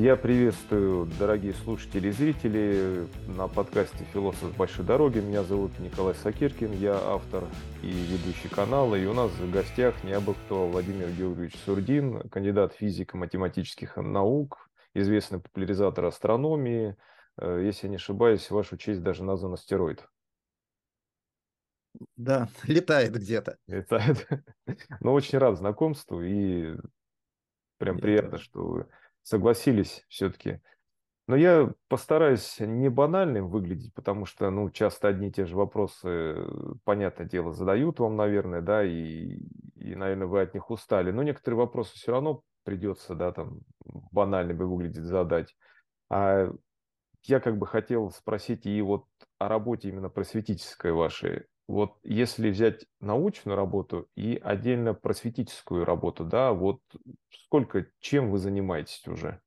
Я приветствую, дорогие слушатели и зрители, на подкасте «Философ большой дороги». Меня зовут Николай Сакиркин, я автор и ведущий канала. И у нас в гостях не абы кто Владимир Георгиевич Сурдин, кандидат физико-математических наук, известный популяризатор астрономии. Э, если я не ошибаюсь, в вашу честь даже назван астероид. Да, летает где-то. Летает. Но очень рад знакомству и прям приятно, что вы согласились все-таки. Но я постараюсь не банальным выглядеть, потому что, ну, часто одни и те же вопросы, понятное дело, задают вам, наверное, да, и, и, наверное, вы от них устали. Но некоторые вопросы все равно придется, да, там, банальными выглядеть задать. А я как бы хотел спросить и вот о работе именно просветительской вашей. Вот если взять научную работу и отдельно просветительскую работу, да, вот сколько, чем вы занимаетесь уже?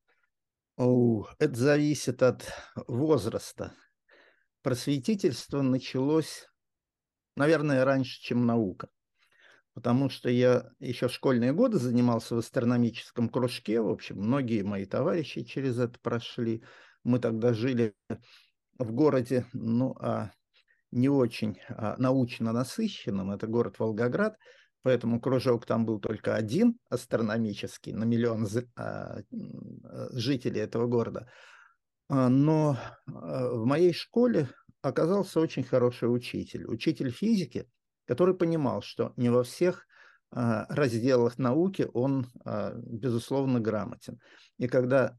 О, это зависит от возраста. Просветительство началось, наверное, раньше, чем наука. Потому что я еще в школьные годы занимался в астрономическом кружке. В общем, многие мои товарищи через это прошли. Мы тогда жили в городе, ну, а не очень а, научно насыщенным, это город Волгоград, поэтому кружок там был только один астрономический на миллион а, жителей этого города. А, но в моей школе оказался очень хороший учитель, учитель физики, который понимал, что не во всех разделах науки он, безусловно, грамотен. И когда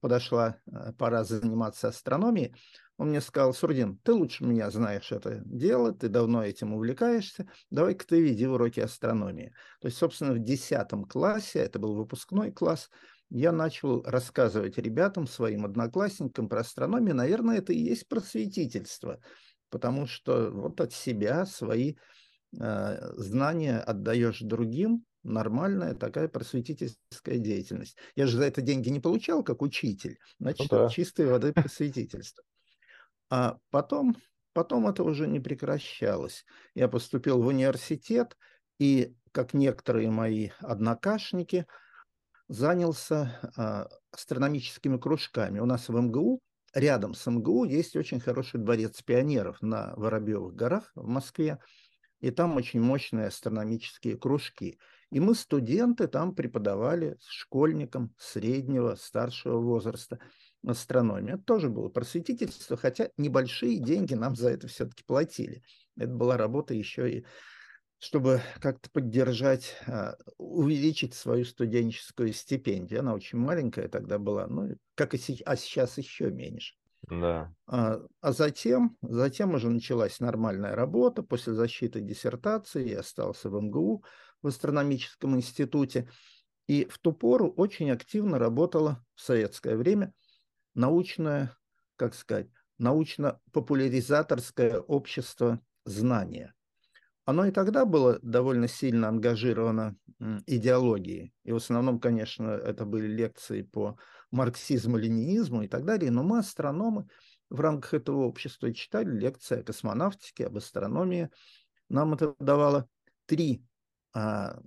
подошла пора заниматься астрономией, он мне сказал, Сурдин, ты лучше меня знаешь это дело, ты давно этим увлекаешься, давай-ка ты веди уроки астрономии. То есть, собственно, в 10 классе, это был выпускной класс, я начал рассказывать ребятам, своим одноклассникам про астрономию. Наверное, это и есть просветительство, потому что вот от себя свои э, знания отдаешь другим, нормальная такая просветительская деятельность. Я же за это деньги не получал, как учитель. Значит, ну, да. чистой воды просветительство. А потом, потом это уже не прекращалось. Я поступил в университет и, как некоторые мои однокашники, занялся а, астрономическими кружками. У нас в МГУ, рядом с МГУ, есть очень хороший дворец пионеров на Воробьевых горах в Москве, и там очень мощные астрономические кружки. И мы, студенты, там преподавали школьникам среднего, старшего возраста – астрономии. Это тоже было просветительство, хотя небольшие деньги нам за это все-таки платили. Это была работа еще и чтобы как-то поддержать, а, увеличить свою студенческую стипендию. Она очень маленькая тогда была, ну, как и сейчас, а сейчас еще меньше. Да. А, а затем, затем уже началась нормальная работа. После защиты диссертации я остался в МГУ, в астрономическом институте. И в ту пору очень активно работала в советское время научное, как сказать, научно-популяризаторское общество знания. Оно и тогда было довольно сильно ангажировано идеологией. И в основном, конечно, это были лекции по марксизму, ленинизму и так далее. Но мы, астрономы, в рамках этого общества читали лекции о космонавтике, об астрономии. Нам это давало три а,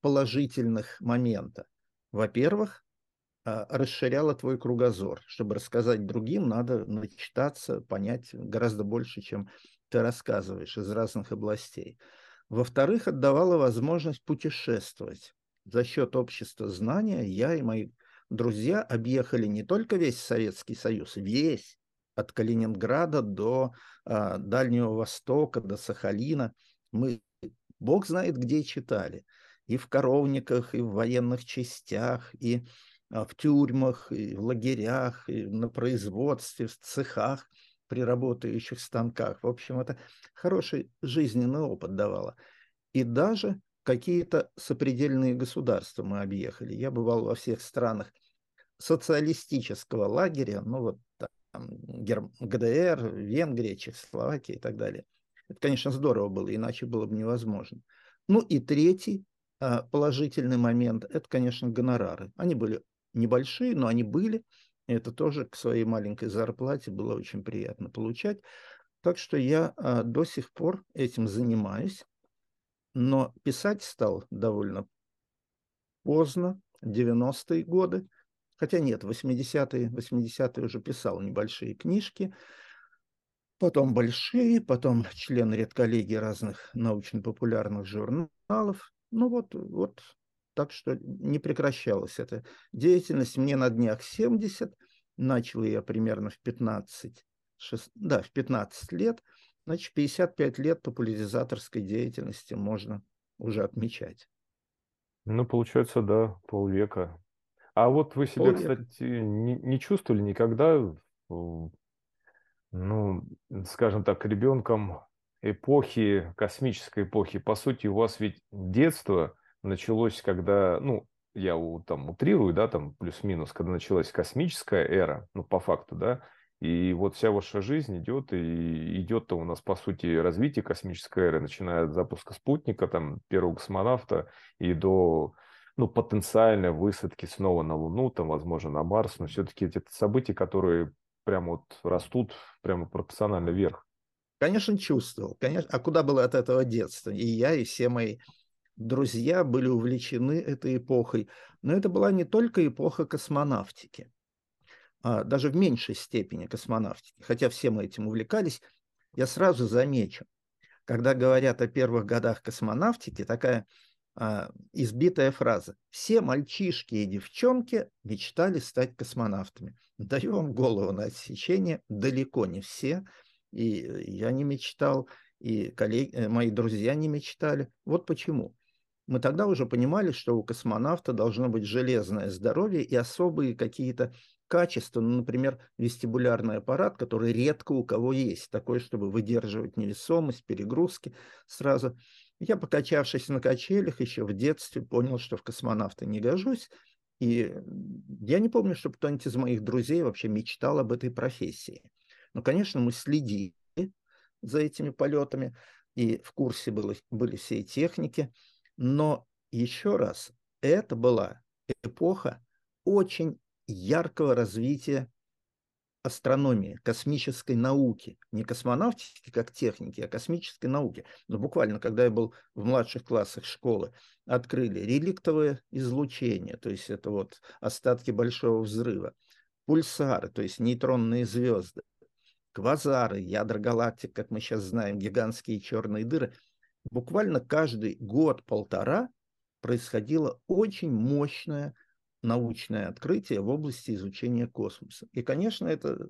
положительных момента. Во-первых, а, расширяла твой кругозор. Чтобы рассказать другим, надо начитаться, понять гораздо больше, чем ты рассказываешь из разных областей. Во-вторых, отдавала возможность путешествовать. За счет общества знания я и мои друзья объехали не только весь Советский Союз, весь, от Калининграда до а, Дальнего Востока, до Сахалина. Мы, бог знает, где читали. И в коровниках, и в военных частях, и в тюрьмах, и в лагерях, и на производстве, в цехах, при работающих станках. В общем, это хороший жизненный опыт давало. И даже какие-то сопредельные государства мы объехали. Я бывал во всех странах социалистического лагеря, ну вот там ГДР, Венгрия, Чехословакия и так далее. Это, конечно, здорово было, иначе было бы невозможно. Ну и третий а, положительный момент – это, конечно, гонорары. Они были небольшие, но они были. Это тоже к своей маленькой зарплате было очень приятно получать. Так что я а, до сих пор этим занимаюсь, но писать стал довольно поздно, 90-е годы, Хотя нет, 80-е 80 уже писал небольшие книжки, потом большие, потом член редколлегии разных научно-популярных журналов. Ну вот, вот так что не прекращалась эта деятельность. Мне на днях 70, начал я примерно в 15, 6, да, в 15 лет, значит, 55 лет популяризаторской деятельности можно уже отмечать. Ну, получается, да, полвека. А вот вы себя, полвека. кстати, не, не чувствовали никогда, ну, скажем так, ребенком эпохи, космической эпохи? По сути, у вас ведь детство началось, когда, ну, я там утрирую, да, там плюс-минус, когда началась космическая эра, ну, по факту, да, и вот вся ваша жизнь идет, и идет-то у нас, по сути, развитие космической эры, начиная от запуска спутника, там, первого космонавта, и до, ну, потенциальной высадки снова на Луну, там, возможно, на Марс, но все-таки это события, которые прямо вот растут прямо пропорционально вверх. Конечно, чувствовал. Конечно. А куда было от этого детства? И я, и все мои друзья были увлечены этой эпохой. Но это была не только эпоха космонавтики, а даже в меньшей степени космонавтики. Хотя все мы этим увлекались, я сразу замечу, когда говорят о первых годах космонавтики, такая а, избитая фраза. Все мальчишки и девчонки мечтали стать космонавтами. Даю вам голову на отсечение. Далеко не все. И я не мечтал, и коллеги, э, мои друзья не мечтали. Вот почему мы тогда уже понимали, что у космонавта должно быть железное здоровье и особые какие-то качества, ну, например, вестибулярный аппарат, который редко у кого есть, такой, чтобы выдерживать невесомость, перегрузки сразу. Я, покачавшись на качелях еще в детстве, понял, что в космонавта не гожусь, и я не помню, чтобы кто-нибудь из моих друзей вообще мечтал об этой профессии. Но, конечно, мы следили за этими полетами, и в курсе было, были все техники – но еще раз, это была эпоха очень яркого развития астрономии, космической науки, не космонавтики как техники, а космической науки. Но буквально, когда я был в младших классах школы, открыли реликтовое излучение, то есть это вот остатки большого взрыва, пульсары, то есть нейтронные звезды, квазары, ядра галактик, как мы сейчас знаем, гигантские черные дыры – буквально каждый год-полтора происходило очень мощное научное открытие в области изучения космоса. И, конечно, это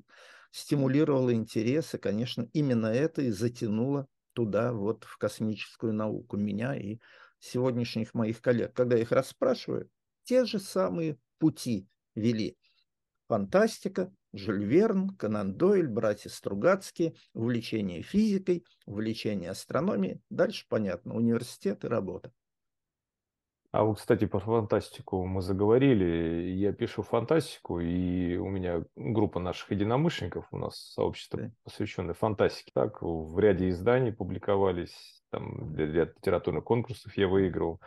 стимулировало интерес, и, конечно, именно это и затянуло туда, вот в космическую науку меня и сегодняшних моих коллег. Когда их расспрашиваю, те же самые пути вели. Фантастика, Жюль Верн, Конан Дойль, братья Стругацкие, увлечение физикой, увлечение астрономией. Дальше понятно, университет и работа. А вот, кстати, про фантастику мы заговорили. Я пишу фантастику, и у меня группа наших единомышленников, у нас сообщество, да. посвященное фантастике. Так, в ряде изданий публиковались, там ряд литературных конкурсов я выиграл.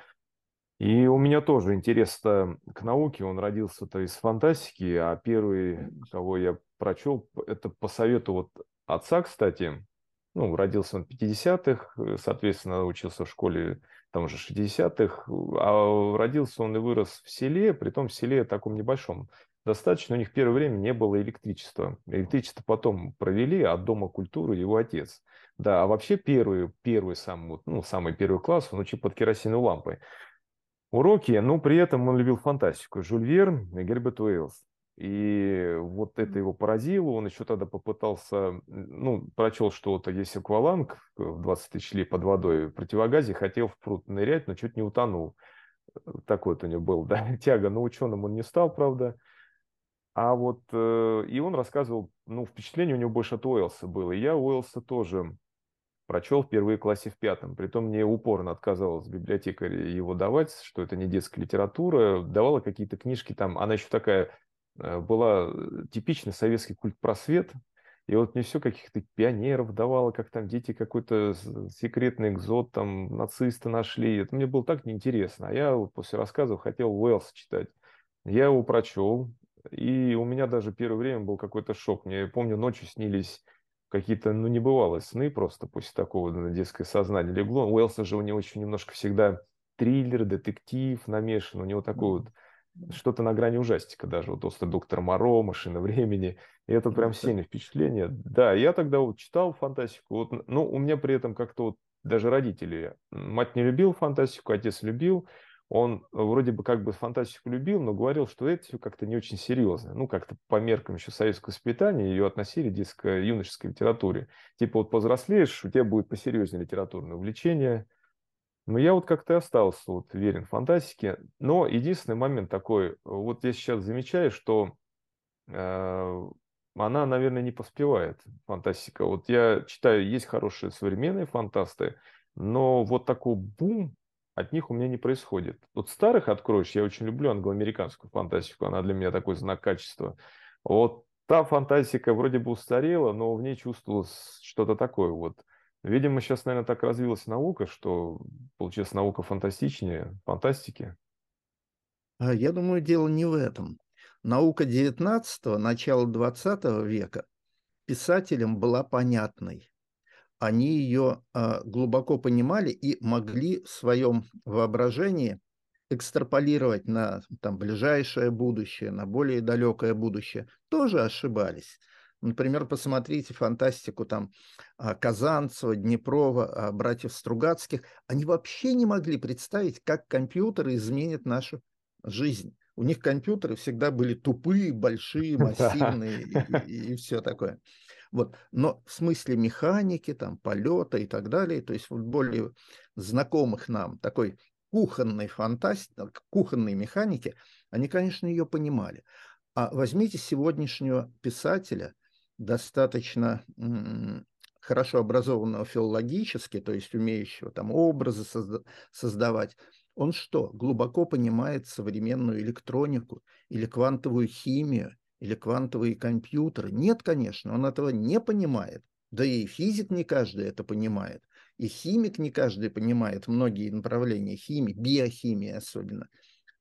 И у меня тоже интерес к науке, он родился-то из фантастики, а первый, кого я прочел, это по совету вот отца, кстати, ну, родился он в 50-х, э, соответственно, учился в школе там уже 60-х, а родился он и вырос в селе, при том в селе таком небольшом. Достаточно, у них первое время не было электричества. Электричество потом провели от Дома культуры его отец. Да, а вообще первый, первый самый, ну, самый первый класс он учил под керосиновой лампой уроки, но при этом он любил фантастику. Жюль Верн и Герберт Уэллс. И вот это его поразило. Он еще тогда попытался, ну, прочел, что вот есть акваланг в 20 тысяч ли под водой в противогазе, хотел в пруд нырять, но чуть не утонул. Такой вот у него был, да, тяга. Но ученым он не стал, правда. А вот, э, и он рассказывал, ну, впечатление у него больше от Уэллса было. И я Уэллса тоже прочел впервые в классе в пятом. Притом мне упорно отказалась библиотекарь его давать, что это не детская литература. Давала какие-то книжки там. Она еще такая э, была э, типичный советский культ просвет. И вот мне все каких-то пионеров давала, как там дети какой-то секретный экзот, там нацисты нашли. Это мне было так неинтересно. А я после рассказов хотел Уэллс читать. Я его прочел, и у меня даже первое время был какой-то шок. Мне, помню, ночью снились какие-то, ну, небывалые сны просто после такого на детское сознание легло. У Уэлса же у него еще немножко всегда триллер, детектив намешан, у него такой вот что-то на грани ужастика даже. Вот «Острый доктор Моро», «Машина времени». И это прям сильное впечатление. Да, я тогда вот читал фантастику. Вот, ну, у меня при этом как-то вот даже родители. Мать не любил фантастику, отец любил. Он вроде бы как бы фантастику любил, но говорил, что это все как-то не очень серьезно. Ну, как-то по меркам еще советского воспитания ее относили к детско-юношеской литературе. Типа вот повзрослеешь, у тебя будет посерьезнее литературное увлечение. Но я вот как-то остался вот верен фантастике. Но единственный момент такой, вот я сейчас замечаю, что э, она, наверное, не поспевает, фантастика. Вот я читаю, есть хорошие современные фантасты, но вот такой бум от них у меня не происходит. Вот старых откроешь, я очень люблю англоамериканскую фантастику, она для меня такой знак качества. Вот та фантастика вроде бы устарела, но в ней чувствовалось что-то такое вот. Видимо, сейчас, наверное, так развилась наука, что получилась наука фантастичнее фантастики. А я думаю, дело не в этом наука XIX, начала XX века писателям была понятной. Они ее а, глубоко понимали и могли в своем воображении экстраполировать на там, ближайшее будущее, на более далекое будущее. Тоже ошибались. Например, посмотрите фантастику там а, Казанцева, Днепрова, а, братьев Стругацких. Они вообще не могли представить, как компьютеры изменят нашу жизнь у них компьютеры всегда были тупые, большие, массивные и, и все такое. Вот. Но в смысле механики, там, полета и так далее, то есть вот более знакомых нам такой кухонной фантастики, кухонной механики, они, конечно, ее понимали. А возьмите сегодняшнего писателя, достаточно хорошо образованного филологически, то есть умеющего там образы созда- создавать, он что, глубоко понимает современную электронику или квантовую химию, или квантовые компьютеры? Нет, конечно, он этого не понимает. Да и физик не каждый это понимает. И химик не каждый понимает многие направления химии, биохимии особенно.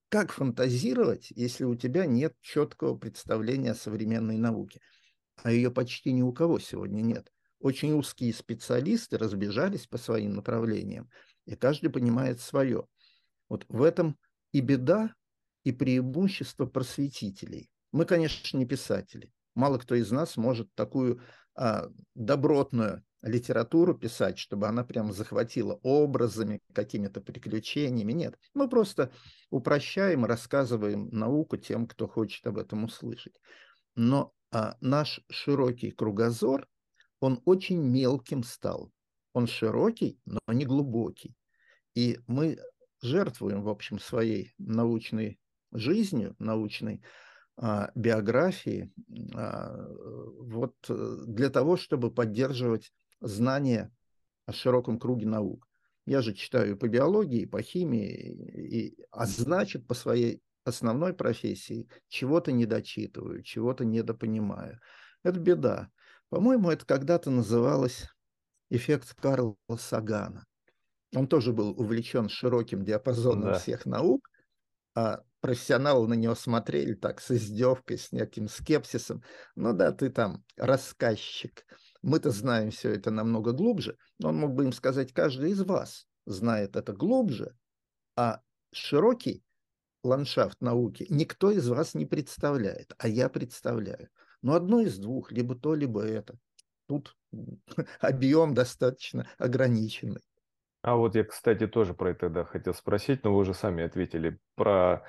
Как фантазировать, если у тебя нет четкого представления о современной науке? А ее почти ни у кого сегодня нет. Очень узкие специалисты разбежались по своим направлениям, и каждый понимает свое. Вот в этом и беда, и преимущество просветителей. Мы, конечно, не писатели. Мало кто из нас может такую а, добротную литературу писать, чтобы она прям захватила образами, какими-то приключениями. Нет, мы просто упрощаем, рассказываем науку тем, кто хочет об этом услышать. Но а, наш широкий кругозор, он очень мелким стал. Он широкий, но не глубокий. И мы жертвуем, в общем, своей научной жизнью, научной а, биографией, а, вот э, для того, чтобы поддерживать знания о широком круге наук. Я же читаю по биологии, по химии, и, а значит, по своей основной профессии чего-то не дочитываю, чего-то недопонимаю. Это беда. По-моему, это когда-то называлось эффект Карла Сагана. Он тоже был увлечен широким диапазоном да. всех наук, а профессионалы на него смотрели так с издевкой, с неким скепсисом. Ну да, ты там рассказчик. Мы-то знаем все это намного глубже. Но он мог бы им сказать, каждый из вас знает это глубже, а широкий ландшафт науки никто из вас не представляет, а я представляю. Но одно из двух, либо то, либо это. Тут объем достаточно ограниченный. А вот я, кстати, тоже про это да, хотел спросить, но вы уже сами ответили про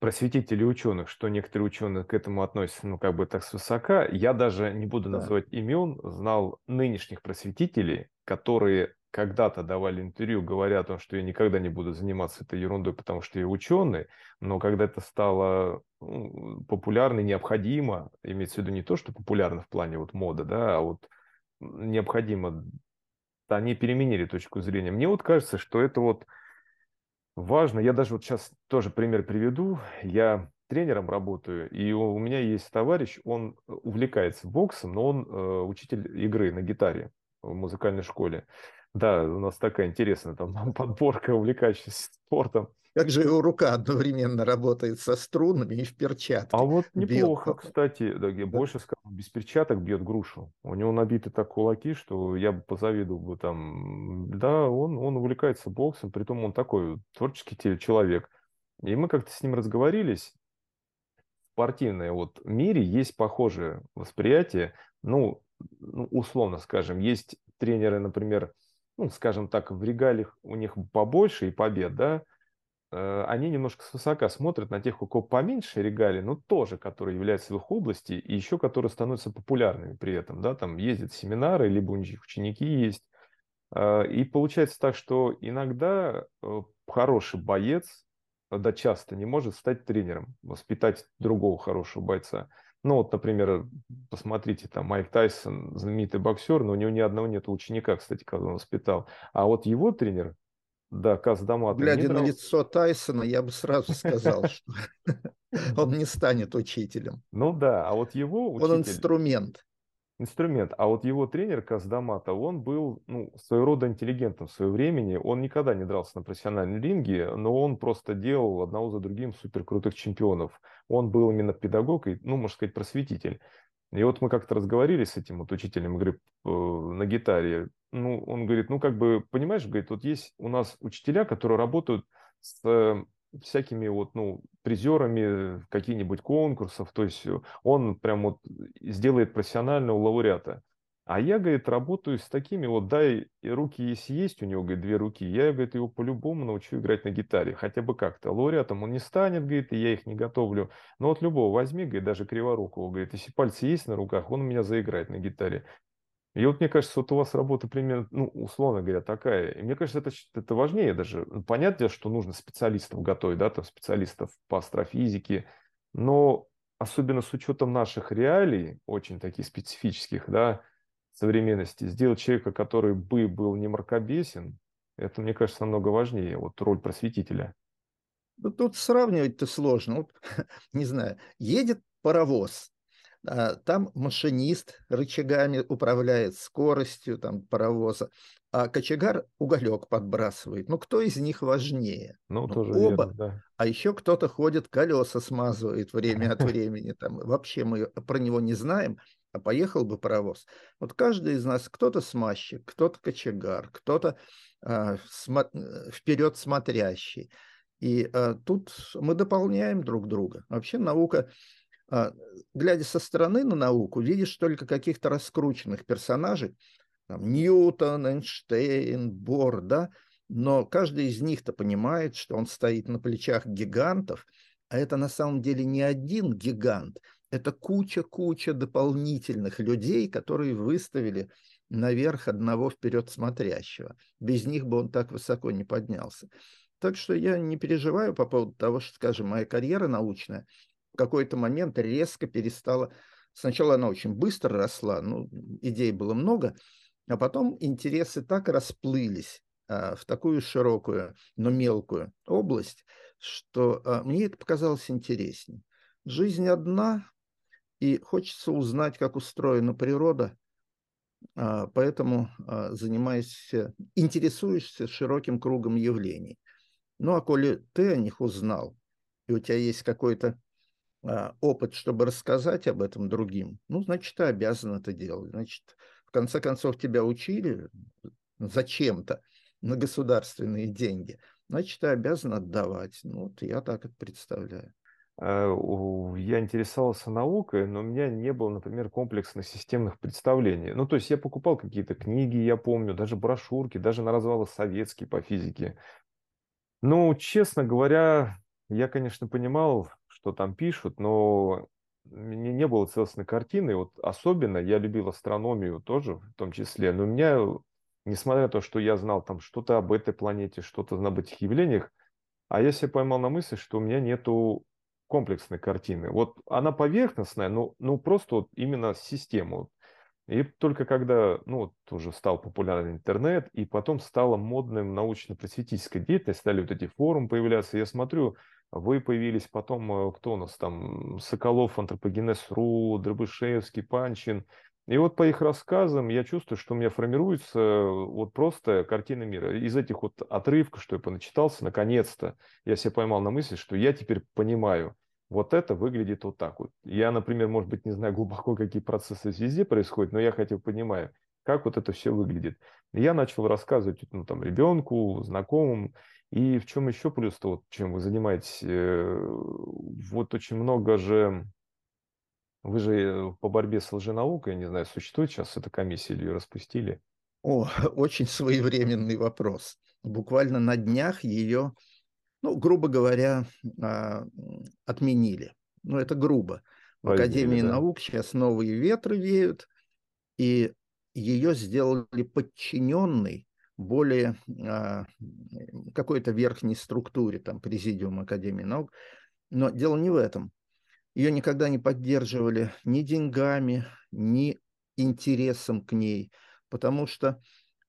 просветителей ученых, что некоторые ученые к этому относятся, ну, как бы так свысока. Я даже не буду да. называть имен, знал нынешних просветителей, которые когда-то давали интервью, говоря о том, что я никогда не буду заниматься этой ерундой, потому что я ученый, но когда это стало популярно, необходимо, имеется в виду не то, что популярно в плане вот мода, да, а вот необходимо они переменили точку зрения. Мне вот кажется, что это вот важно. Я даже вот сейчас тоже пример приведу. Я тренером работаю, и у меня есть товарищ, он увлекается боксом, но он э, учитель игры на гитаре в музыкальной школе. Да, у нас такая интересная там подборка увлекающихся спортом. Как же его рука одновременно работает со струнами и в перчатке? А вот неплохо, бьет. кстати. Да, я да. больше скажу, без перчаток бьет грушу. У него набиты так кулаки, что я бы позавидовал бы там. Да, он, он увлекается боксом, притом он такой творческий человек. И мы как-то с ним разговорились, спортивное вот мире есть похожее восприятие. Ну, ну, условно скажем, есть тренеры, например, ну, скажем так, в регалиях у них побольше и побед, да, э, они немножко свысока смотрят на тех, у кого поменьше регалий, но тоже, которые являются в их области, и еще которые становятся популярными при этом, да, там ездят семинары, либо у них ученики есть. Э, и получается так, что иногда э, хороший боец, да часто не может стать тренером, воспитать другого хорошего бойца. Ну вот, например, посмотрите, там Майк Тайсон, знаменитый боксер, но у него ни одного нет ученика, кстати, когда он воспитал. А вот его тренер, да, Каздамат. Глядя на лицо Тайсона, я бы сразу сказал, что он не станет учителем. Ну да, а вот его учитель... Он инструмент инструмент. А вот его тренер Каздамата, он был ну, своего рода интеллигентом в свое времени. Он никогда не дрался на профессиональном ринге, но он просто делал одного за другим суперкрутых чемпионов. Он был именно педагог и, ну, можно сказать, просветитель. И вот мы как-то разговаривали с этим вот учителем игры э, на гитаре. Ну, он говорит, ну, как бы, понимаешь, говорит, вот есть у нас учителя, которые работают с всякими вот, ну, призерами каких-нибудь конкурсов, то есть он прям вот сделает профессионального лауреата. А я, говорит, работаю с такими вот, дай руки если есть у него, говорит, две руки, я, говорит, его по-любому научу играть на гитаре, хотя бы как-то. Лауреатом он не станет, говорит, и я их не готовлю. Но вот любого возьми, говорит, даже криворукого, говорит, если пальцы есть на руках, он у меня заиграет на гитаре. И вот мне кажется, вот у вас работа примерно, ну, условно говоря, такая. И мне кажется, это, это важнее даже. Понятно, что нужно специалистов готовить, да, там специалистов по астрофизике, но особенно с учетом наших реалий, очень таких специфических, да, современности, сделать человека, который бы был не мракобесен, это, мне кажется, намного важнее, вот роль просветителя. Ну, тут сравнивать-то сложно. Вот, не знаю, едет паровоз, там машинист рычагами управляет скоростью там, паровоза, а кочегар уголек подбрасывает. Ну, кто из них важнее? Ну, ну тоже оба. Верно, да. А еще кто-то ходит, колеса смазывает время от времени. Там. Вообще мы про него не знаем, а поехал бы паровоз. Вот каждый из нас, кто-то смазчик, кто-то кочегар, кто-то а, смо- э, вперед смотрящий. И а, тут мы дополняем друг друга. Вообще наука а, глядя со стороны на науку, видишь только каких-то раскрученных персонажей, там, Ньютон, Эйнштейн, Бор, да, но каждый из них-то понимает, что он стоит на плечах гигантов, а это на самом деле не один гигант, это куча-куча дополнительных людей, которые выставили наверх одного вперед смотрящего. Без них бы он так высоко не поднялся. Так что я не переживаю по поводу того, что, скажем, моя карьера научная – в какой-то момент резко перестала. Сначала она очень быстро росла, ну, идей было много, а потом интересы так расплылись а, в такую широкую, но мелкую область, что а, мне это показалось интереснее. Жизнь одна, и хочется узнать, как устроена природа, а, поэтому а, занимаюсь, интересуешься широким кругом явлений. Ну, а коли ты о них узнал, и у тебя есть какой-то опыт, чтобы рассказать об этом другим, ну, значит, ты обязан это делать. Значит, в конце концов, тебя учили зачем-то на государственные деньги. Значит, ты обязан отдавать. Ну, вот я так это представляю. А, я интересовался наукой, но у меня не было, например, комплексных системных представлений. Ну, то есть я покупал какие-то книги, я помню, даже брошюрки, даже на развалы советские по физике. Ну, честно говоря, я, конечно, понимал, что там пишут, но мне не было целостной картины. Вот особенно я любил астрономию тоже, в том числе. Но у меня, несмотря на то, что я знал там что-то об этой планете, что-то об этих явлениях, а я себя поймал на мысли, что у меня нету комплексной картины. Вот она поверхностная, но ну просто вот именно система. И только когда, ну, вот уже стал популярен интернет, и потом стала модным научно-просветительская деятельность, стали вот эти форумы появляться, я смотрю, вы появились потом, э, кто у нас там, Соколов, Антропогенез.ру, Дробышевский, Панчин. И вот по их рассказам я чувствую, что у меня формируется э, вот просто картина мира. Из этих вот отрывков, что я поначитался, наконец-то я себя поймал на мысли, что я теперь понимаю, вот это выглядит вот так вот. Я, например, может быть, не знаю глубоко, какие процессы везде происходят, но я хотя бы понимаю. Как вот это все выглядит. И я начал рассказывать ну, там, ребенку, знакомым, и в чем еще плюс-то, вот, чем вы занимаетесь, э, вот очень много же, вы же по борьбе с лженаукой, я не знаю, существует сейчас эта комиссия или ее распустили? О, очень своевременный вопрос. Буквально на днях ее, ну, грубо говоря, а, отменили. Ну, это грубо. В Академии да. наук сейчас новые ветры веют, и ее сделали подчиненной более а, какой-то верхней структуре, там, Президиум Академии наук. Но дело не в этом. Ее никогда не поддерживали ни деньгами, ни интересом к ней, потому что,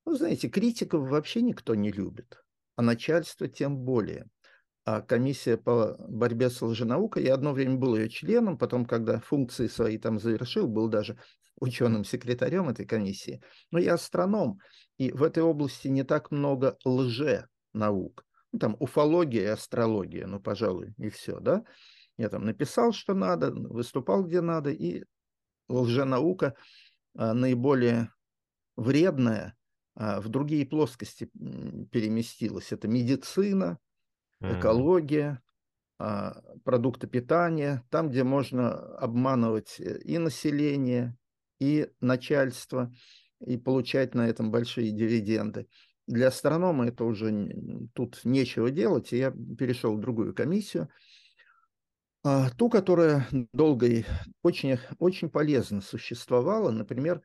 ну, знаете, критиков вообще никто не любит, а начальство тем более – а комиссия по борьбе с лженаукой. Я одно время был ее членом, потом, когда функции свои там завершил, был даже ученым-секретарем этой комиссии. Но я астроном, и в этой области не так много лже-наук. Ну, там уфология и астрология, ну, пожалуй, и все, да. Я там написал, что надо, выступал, где надо, и лженаука а, наиболее вредная а, в другие плоскости переместилась. Это медицина, экология, а, продукты питания, там, где можно обманывать э, и население, и начальство, и получать на этом большие дивиденды. Для астронома это уже тут нечего делать, и я перешел в другую комиссию, а, ту, которая долго и очень, очень полезно существовала. Например,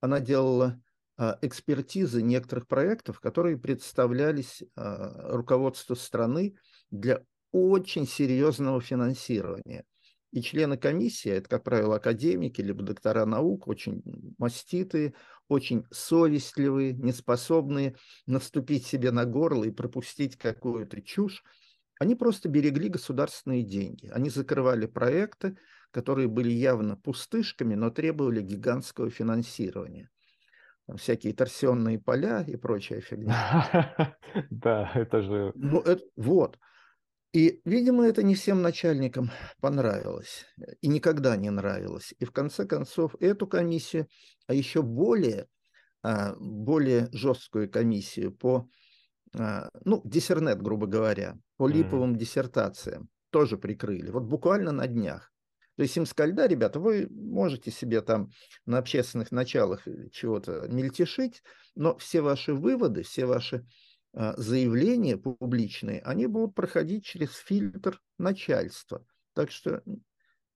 она делала а, экспертизы некоторых проектов, которые представлялись а, руководству страны для очень серьезного финансирования. И члены комиссии, это, как правило, академики либо доктора наук, очень маститые, очень совестливые, неспособные наступить себе на горло и пропустить какую-то чушь, они просто берегли государственные деньги. Они закрывали проекты, которые были явно пустышками, но требовали гигантского финансирования всякие торсионные поля и прочая фигня. Да, это же... Ну, это, вот. И, видимо, это не всем начальникам понравилось. И никогда не нравилось. И в конце концов эту комиссию, а еще более, а, более жесткую комиссию по, а, ну, диссернет, грубо говоря, по липовым диссертациям тоже прикрыли. Вот буквально на днях. То есть им сказали, да, ребята, вы можете себе там на общественных началах э, чего-то мельтешить, но все ваши выводы, все ваши заявления публичные, они будут проходить через фильтр начальства. Так что,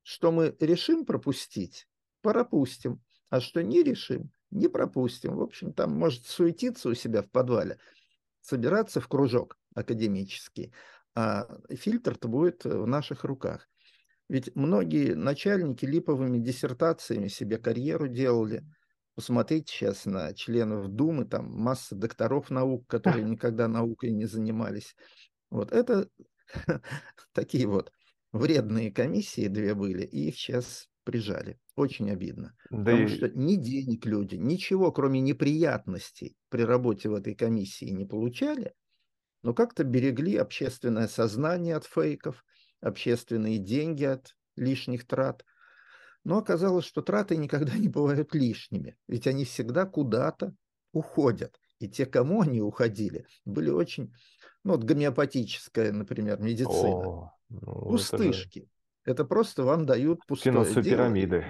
что мы решим пропустить, пропустим, а что не решим, не пропустим. В общем, там может суетиться у себя в подвале, собираться в кружок академический, а фильтр-то будет в наших руках. Ведь многие начальники липовыми диссертациями себе карьеру делали. Посмотрите сейчас на членов Думы, там масса докторов наук, которые никогда наукой не занимались. Вот это такие вот вредные комиссии две были, и их сейчас прижали. Очень обидно. Да потому и... что ни денег люди, ничего, кроме неприятностей при работе в этой комиссии не получали, но как-то берегли общественное сознание от фейков – общественные деньги от лишних трат. Но оказалось, что траты никогда не бывают лишними, ведь они всегда куда-то уходят. И те, кому они уходили, были очень, ну вот гомеопатическая, например, медицина. О, ну, Пустышки. Это, же... это просто вам дают пустое Финансовые пирамиды.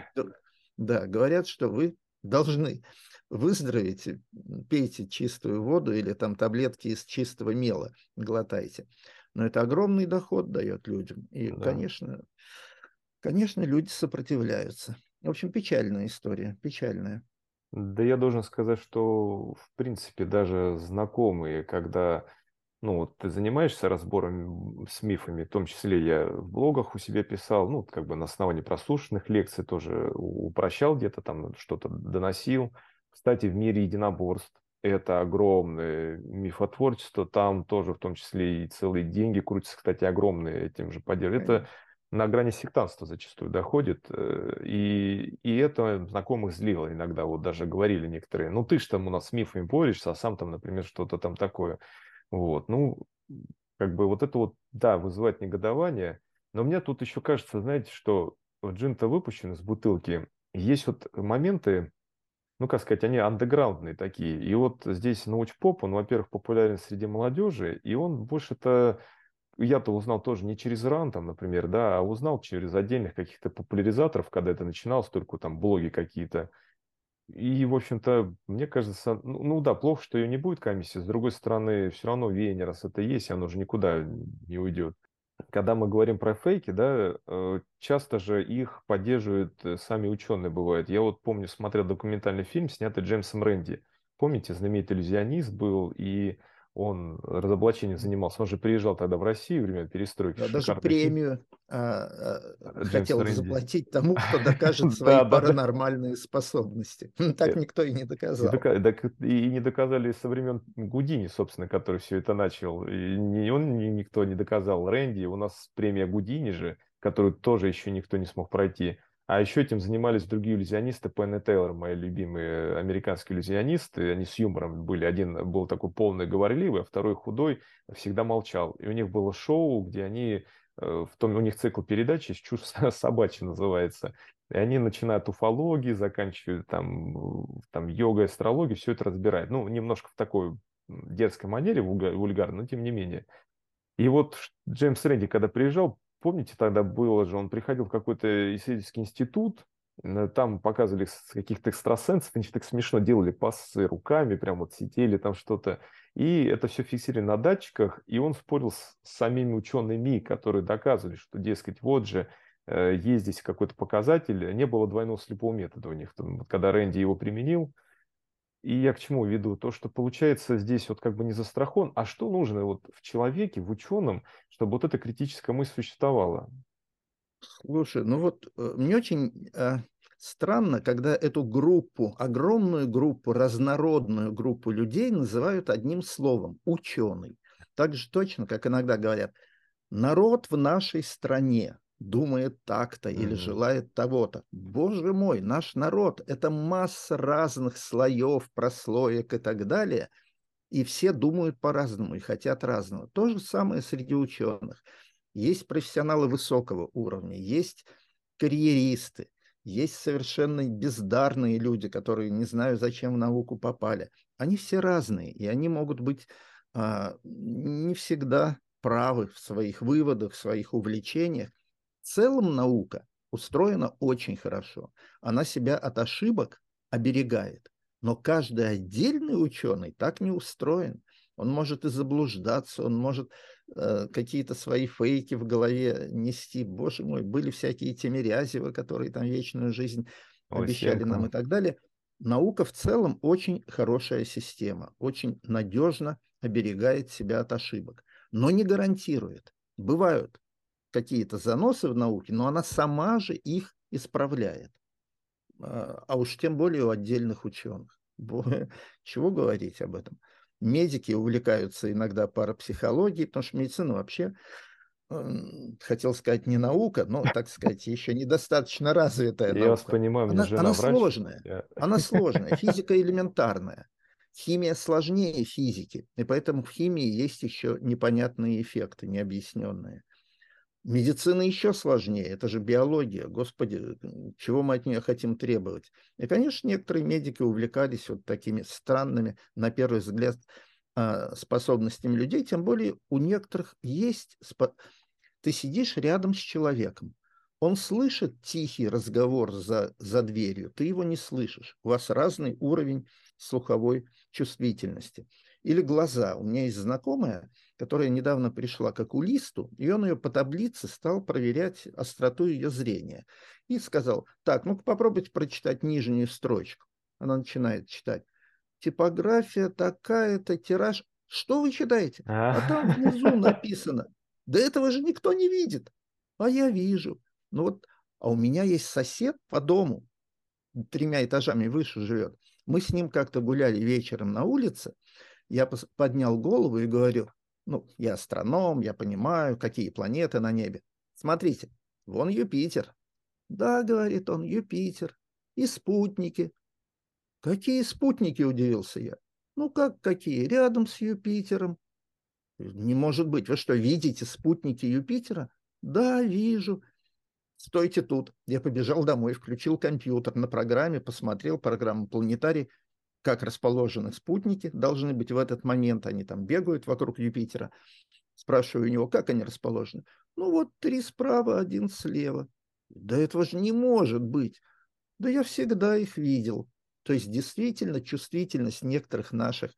Да, говорят, что вы должны выздороветь, пейте чистую воду или там таблетки из чистого мела глотайте. Но это огромный доход дает людям. И, да. конечно, конечно, люди сопротивляются. В общем, печальная история, печальная. Да я должен сказать, что, в принципе, даже знакомые, когда ну, вот ты занимаешься разбором с мифами, в том числе я в блогах у себя писал, ну, как бы на основании прослушанных лекций тоже упрощал где-то там, что-то доносил. Кстати, в мире единоборств это огромное мифотворчество, там тоже в том числе и целые деньги крутятся, кстати, огромные этим же поддерживают. Это на грани сектанства зачастую доходит, э, и, и это знакомых злило иногда, вот даже говорили некоторые, ну ты же там у нас с мифами борешься, а сам там, например, что-то там такое. Вот, ну, как бы вот это вот, да, вызывает негодование, но мне тут еще кажется, знаете, что джин-то выпущен из бутылки, есть вот моменты, ну, как сказать, они андеграундные такие. И вот здесь научпоп, он, во-первых, популярен среди молодежи, и он больше-то я-то узнал тоже не через ран, там, например, да, а узнал через отдельных каких-то популяризаторов, когда это начиналось, только там блоги какие-то. И, в общем-то, мне кажется, ну, ну да, плохо, что ее не будет комиссии. С другой стороны, все равно веяние, раз это есть, оно же никуда не уйдет. Когда мы говорим про фейки, да, э, часто же их поддерживают э, сами ученые, бывают. Я вот помню, смотрел документальный фильм, снятый Джеймсом Рэнди. Помните, знаменитый иллюзионист был, и он разоблачением занимался. Он же приезжал тогда в Россию время перестройки. Да, даже премию а, а, хотел Рэнди. заплатить тому, кто докажет свои паранормальные способности. Так э, никто и не доказал. И не доказали со времен Гудини, собственно, который все это начал. И он, никто не доказал. Рэнди, у нас премия Гудини же, которую тоже еще никто не смог пройти. А еще этим занимались другие иллюзионисты. Пенн и Тейлор, мои любимые американские иллюзионисты. Они с юмором были. Один был такой полный говорливый, а второй худой, всегда молчал. И у них было шоу, где они... Э, в том, у них цикл передач «Чушь собачья» называется. И они начинают уфологии, заканчивают там, там йогой, астрологией, все это разбирают. Ну, немножко в такой детской манере, вульгарно, но тем не менее. И вот Джеймс Рэнди, когда приезжал, Помните, тогда было же, он приходил в какой-то исследовательский институт, там показывали каких-то экстрасенсов, они так смешно делали пассы руками, прям вот сидели там что-то. И это все фиксировали на датчиках, и он спорил с самими учеными, которые доказывали, что, дескать, вот же, э, есть здесь какой-то показатель, не было двойного слепого метода у них. Когда Рэнди его применил, и я к чему веду? То, что получается здесь вот как бы не застрахован. А что нужно вот в человеке, в ученом, чтобы вот эта критическая мысль существовала? Слушай, ну вот э, мне очень э, странно, когда эту группу, огромную группу, разнородную группу людей называют одним словом – ученый. Так же точно, как иногда говорят, народ в нашей стране думает так-то mm-hmm. или желает того-то. Боже мой, наш народ – это масса разных слоев, прослоек и так далее, и все думают по-разному и хотят разного. То же самое среди ученых. Есть профессионалы высокого уровня, есть карьеристы, есть совершенно бездарные люди, которые не знаю, зачем в науку попали. Они все разные, и они могут быть а, не всегда правы в своих выводах, в своих увлечениях, в целом наука устроена очень хорошо. Она себя от ошибок оберегает. Но каждый отдельный ученый так не устроен. Он может и заблуждаться, он может э, какие-то свои фейки в голове нести. Боже мой, были всякие Тимирязевы, которые там вечную жизнь обещали нам и так далее. Наука в целом очень хорошая система, очень надежно оберегает себя от ошибок, но не гарантирует. Бывают какие-то заносы в науке, но она сама же их исправляет. А, а уж тем более у отдельных ученых. Чего говорить об этом? Медики увлекаются иногда парапсихологией, потому что медицина вообще, хотел сказать, не наука, но, так сказать, еще недостаточно развитая Я вас понимаю, она, она врач. сложная, Я... она сложная, физика элементарная. Химия сложнее физики, и поэтому в химии есть еще непонятные эффекты, необъясненные. Медицина еще сложнее, это же биология, господи, чего мы от нее хотим требовать. И, конечно, некоторые медики увлекались вот такими странными, на первый взгляд, а, способностями людей, тем более у некоторых есть... Ты сидишь рядом с человеком, он слышит тихий разговор за, за дверью, ты его не слышишь. У вас разный уровень слуховой чувствительности. Или глаза. У меня есть знакомая, которая недавно пришла к окулисту, и он ее по таблице стал проверять остроту ее зрения. И сказал, так, ну-ка попробуйте прочитать нижнюю строчку. Она начинает читать. Типография такая-то, тираж. Что вы читаете? А там внизу написано. Да этого же никто не видит. А я вижу. Ну вот, а у меня есть сосед по дому, тремя этажами выше живет. Мы с ним как-то гуляли вечером на улице, я поднял голову и говорю, ну, я астроном, я понимаю, какие планеты на небе. Смотрите, вон Юпитер. Да, говорит он, Юпитер. И спутники. Какие спутники, удивился я. Ну, как какие? Рядом с Юпитером. Не может быть. Вы что, видите спутники Юпитера? Да, вижу. стойте тут. Я побежал домой, включил компьютер на программе, посмотрел программу «Планетарий», как расположены спутники должны быть в этот момент. Они там бегают вокруг Юпитера. Спрашиваю у него, как они расположены. Ну вот три справа, один слева. Да этого же не может быть. Да я всегда их видел. То есть действительно чувствительность некоторых наших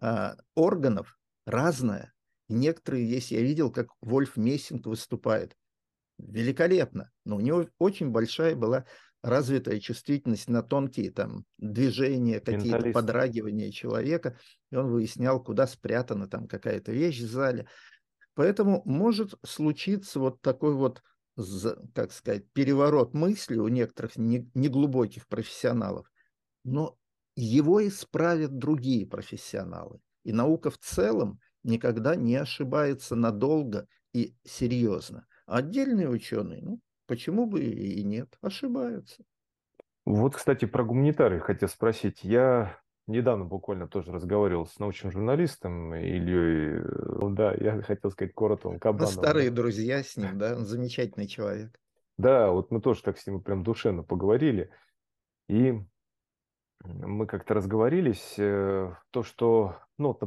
э, органов разная. Некоторые есть, я видел, как Вольф Мессинг выступает. Великолепно. Но у него очень большая была развитая чувствительность на тонкие там движения, какие-то подрагивания человека, и он выяснял, куда спрятана там какая-то вещь в зале. Поэтому может случиться вот такой вот, как сказать, переворот мысли у некоторых неглубоких профессионалов, но его исправят другие профессионалы. И наука в целом никогда не ошибается надолго и серьезно. Отдельные ученые, ну, почему бы и нет, ошибаются. Вот, кстати, про гуманитарий хотел спросить. Я недавно буквально тоже разговаривал с научным журналистом Ильей, э, да, я хотел сказать Коротовым, Кабановым. Мы старые друзья с ним, да, он замечательный человек. Да, вот мы тоже так с ним прям душевно поговорили, и мы как-то разговорились, э, то, что, ну,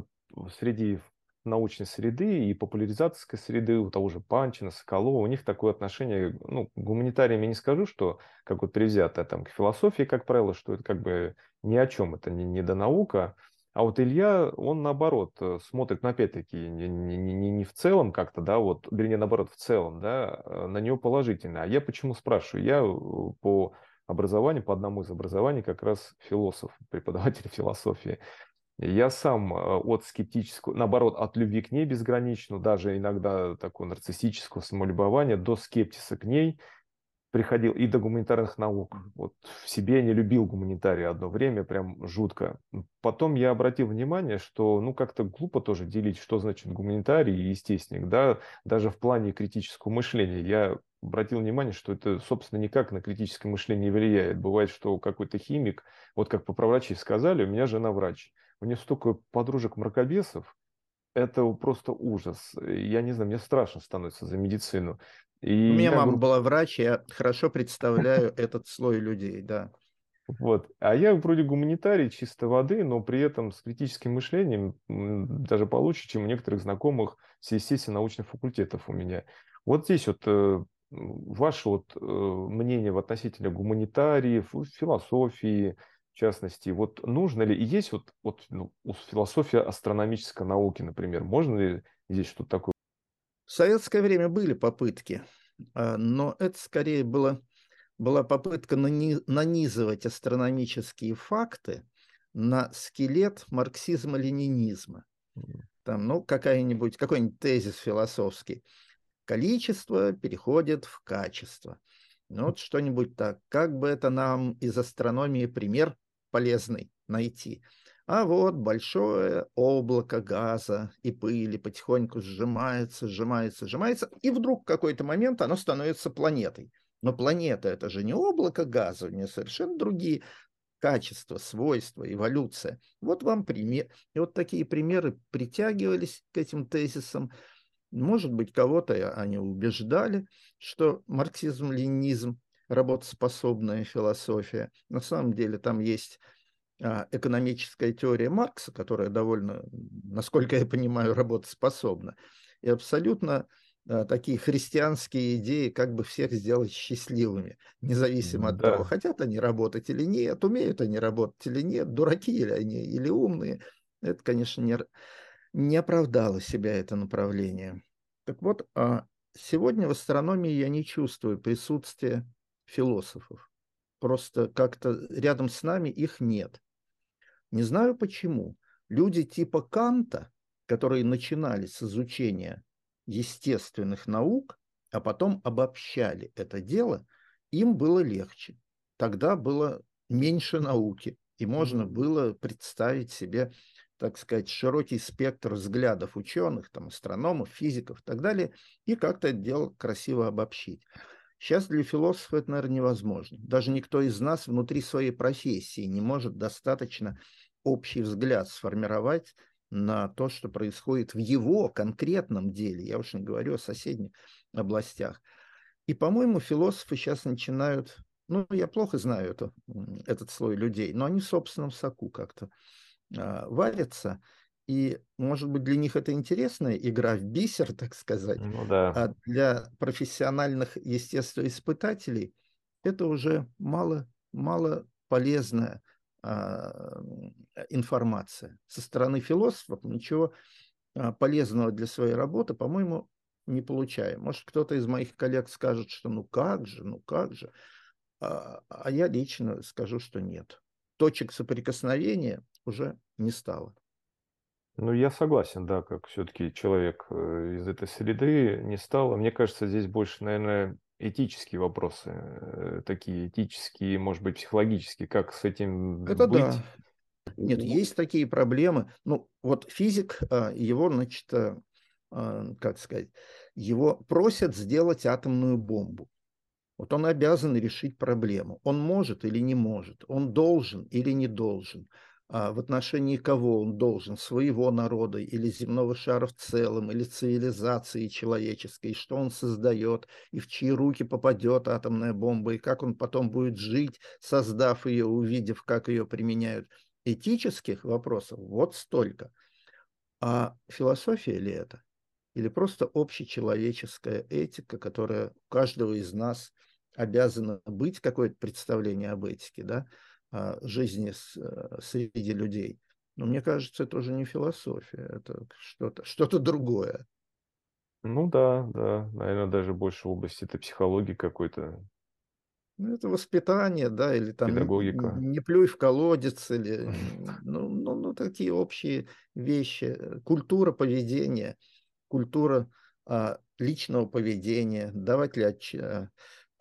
среди научной среды и популяризаторской среды, у того же Панчина, Соколова, у них такое отношение, ну, гуманитариями не скажу, что как вот привзято там к философии, как правило, что это как бы ни о чем, это не, не до наука, а вот Илья, он наоборот э, смотрит, ну, опять-таки, не, не, не, не в целом как-то, да, вот, вернее, наоборот, в целом, да, э, на него положительно. А я почему спрашиваю? Я э, по образованию, по одному из образований как раз философ, преподаватель философии. Я сам э, от скептического, наоборот, от любви к ней безграничную, даже иногда такого нарциссического самолюбования, до скептиса к ней приходил и до гуманитарных наук. Вот в себе я не любил гуманитарии одно время, прям жутко. Потом я обратил внимание, что ну как-то глупо тоже делить, что значит гуманитарий и естественник, да, даже в плане критического мышления. Я обратил внимание, что это, собственно, никак на критическое мышление влияет. Бывает, что какой-то химик, вот как по врачи сказали, у меня жена врач, у нее столько подружек-мракобесов, это просто ужас. Я не знаю, мне страшно становится за медицину. И у меня мама говорю... была врач, я хорошо представляю этот слой людей, да. Вот. А я вроде гуманитарий чистой воды, но при этом с критическим мышлением даже получше, чем у некоторых знакомых с естественно-научных факультетов у меня. Вот здесь вот э, ваше вот э, мнение в относительно гуманитариев, философии, в частности, вот нужно ли, и есть вот, вот ну, философия астрономической науки, например, можно ли здесь что-то такое? В советское время были попытки, а, но это скорее было, была попытка нанизывать астрономические факты на скелет марксизма-ленинизма. Там, ну, какая-нибудь, какой-нибудь тезис философский. Количество переходит в качество. Ну, вот что-нибудь так. Как бы это нам из астрономии пример полезный найти. А вот большое облако газа и пыли потихоньку сжимается, сжимается, сжимается, и вдруг в какой-то момент оно становится планетой. Но планета – это же не облако газа, у нее совершенно другие качества, свойства, эволюция. Вот вам пример. И вот такие примеры притягивались к этим тезисам. Может быть, кого-то они убеждали, что марксизм-ленинизм работоспособная философия. На самом деле там есть а, экономическая теория Маркса, которая довольно, насколько я понимаю, работоспособна. И абсолютно а, такие христианские идеи, как бы всех сделать счастливыми, независимо от того, хотят они работать или нет, умеют они работать или нет, дураки или они, или умные. Это, конечно, не, не оправдало себя это направление. Так вот, а, сегодня в астрономии я не чувствую присутствия философов. Просто как-то рядом с нами их нет. Не знаю почему. Люди типа Канта, которые начинали с изучения естественных наук, а потом обобщали это дело, им было легче. Тогда было меньше науки, и можно было представить себе, так сказать, широкий спектр взглядов ученых, там, астрономов, физиков и так далее, и как-то это дело красиво обобщить. Сейчас для философа это, наверное, невозможно. Даже никто из нас внутри своей профессии не может достаточно общий взгляд сформировать на то, что происходит в его конкретном деле. Я уж не говорю о соседних областях. И по-моему, философы сейчас начинают, ну, я плохо знаю это, этот слой людей, но они в собственном соку как-то а, варятся, и, может быть, для них это интересная игра в бисер, так сказать, ну, да. а для профессиональных естествоиспытателей это уже мало, мало полезная а, информация. Со стороны философов ничего а, полезного для своей работы, по-моему, не получаем. Может, кто-то из моих коллег скажет, что ну как же, ну как же. А, а я лично скажу, что нет. Точек соприкосновения уже не стало. Ну, я согласен, да, как все-таки человек э, из этой среды не стало. Мне кажется, здесь больше, наверное, этические вопросы, э, такие этические, может быть, психологические, как с этим Это быть. да. Нет, есть такие проблемы. Ну, вот физик, а, его, значит, э, а, как сказать, его просят сделать атомную бомбу. Вот он обязан решить проблему. Он может или не может, он должен или не должен. А в отношении кого он должен, своего народа или земного шара в целом, или цивилизации человеческой, что он создает, и в чьи руки попадет атомная бомба, и как он потом будет жить, создав ее, увидев, как ее применяют. Этических вопросов вот столько. А философия ли это? или просто общечеловеческая этика, которая у каждого из нас обязана быть, какое-то представление об этике, да, жизни с, э, среди людей. Но мне кажется, это уже не философия, это что-то что другое. Ну да, да, наверное, даже больше в области это психологии какой-то. Ну, это воспитание, да, или там Педагогика. не, не плюй в колодец, или ну, ну, ну, такие общие вещи. Культура поведения – культура а, личного поведения, давать ли, отч, а,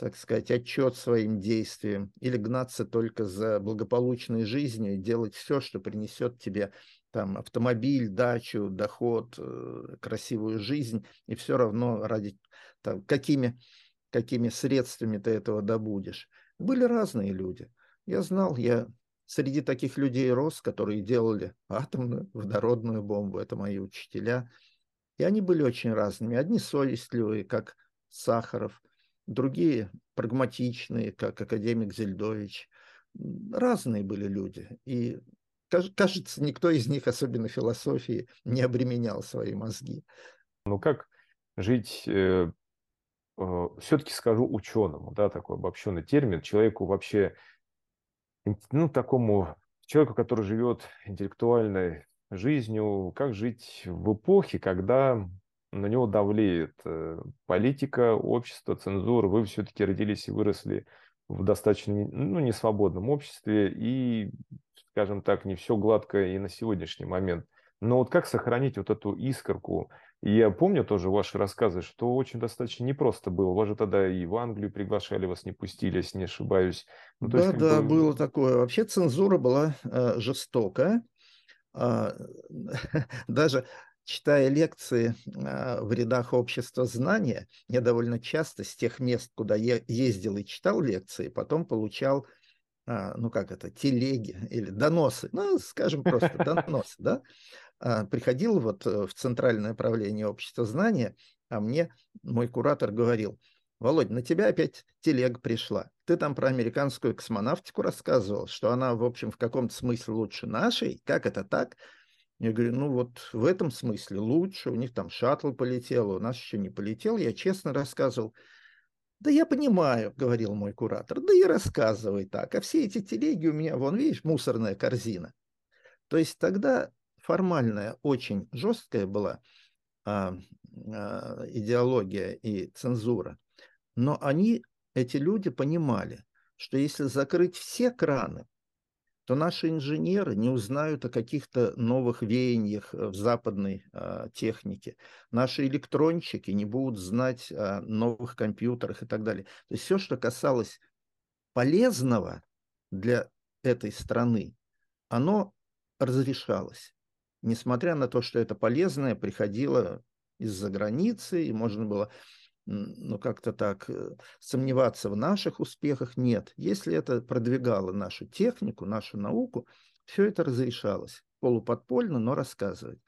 так сказать, отчет своим действиям или гнаться только за благополучной жизнью и делать все, что принесет тебе там автомобиль, дачу, доход, э, красивую жизнь, и все равно ради там, какими, какими средствами ты этого добудешь. Были разные люди. Я знал, я среди таких людей рос, которые делали атомную водородную бомбу. Это мои учителя – и они были очень разными. Одни совестливые, как Сахаров, другие прагматичные, как академик Зельдович. Разные были люди. И кажется, никто из них, особенно философии, не обременял свои мозги. Ну как жить, э, э, все-таки скажу ученому, да, такой обобщенный термин, человеку вообще, ну такому человеку, который живет интеллектуальной жизнью, как жить в эпохе, когда на него давлеет э, политика, общество, цензура. Вы все-таки родились и выросли в достаточно ну, несвободном обществе, и, скажем так, не все гладко и на сегодняшний момент. Но вот как сохранить вот эту искорку? я помню тоже ваши рассказы, что очень достаточно непросто было. Вас же тогда и в Англию приглашали, вас не пустили, если не ошибаюсь. Ну, да, есть, да, бы... было такое. Вообще цензура была э, жестокая. А, даже читая лекции а, в рядах общества знания, я довольно часто с тех мест, куда я ездил и читал лекции, потом получал, а, ну как это, телеги или доносы, ну, скажем просто, доносы, да, приходил вот э, в центральное правление общества знания, а мне мой куратор говорил, Володь, на тебя опять телега пришла. Ты там про американскую космонавтику рассказывал, что она, в общем, в каком-то смысле лучше нашей. Как это так? Я говорю, ну вот в этом смысле лучше. У них там шаттл полетел, у нас еще не полетел. Я честно рассказывал. Да я понимаю, говорил мой куратор, да и рассказывай так. А все эти телеги у меня, вон, видишь, мусорная корзина. То есть тогда формальная, очень жесткая была а, а, идеология и цензура. Но они, эти люди, понимали, что если закрыть все краны, то наши инженеры не узнают о каких-то новых веяниях э, в западной э, технике. Наши электронщики не будут знать о новых компьютерах и так далее. То есть все, что касалось полезного для этой страны, оно разрешалось. Несмотря на то, что это полезное приходило из-за границы, и можно было ну, как-то так э, сомневаться в наших успехах. Нет, если это продвигало нашу технику, нашу науку, все это разрешалось полуподпольно, но рассказывать.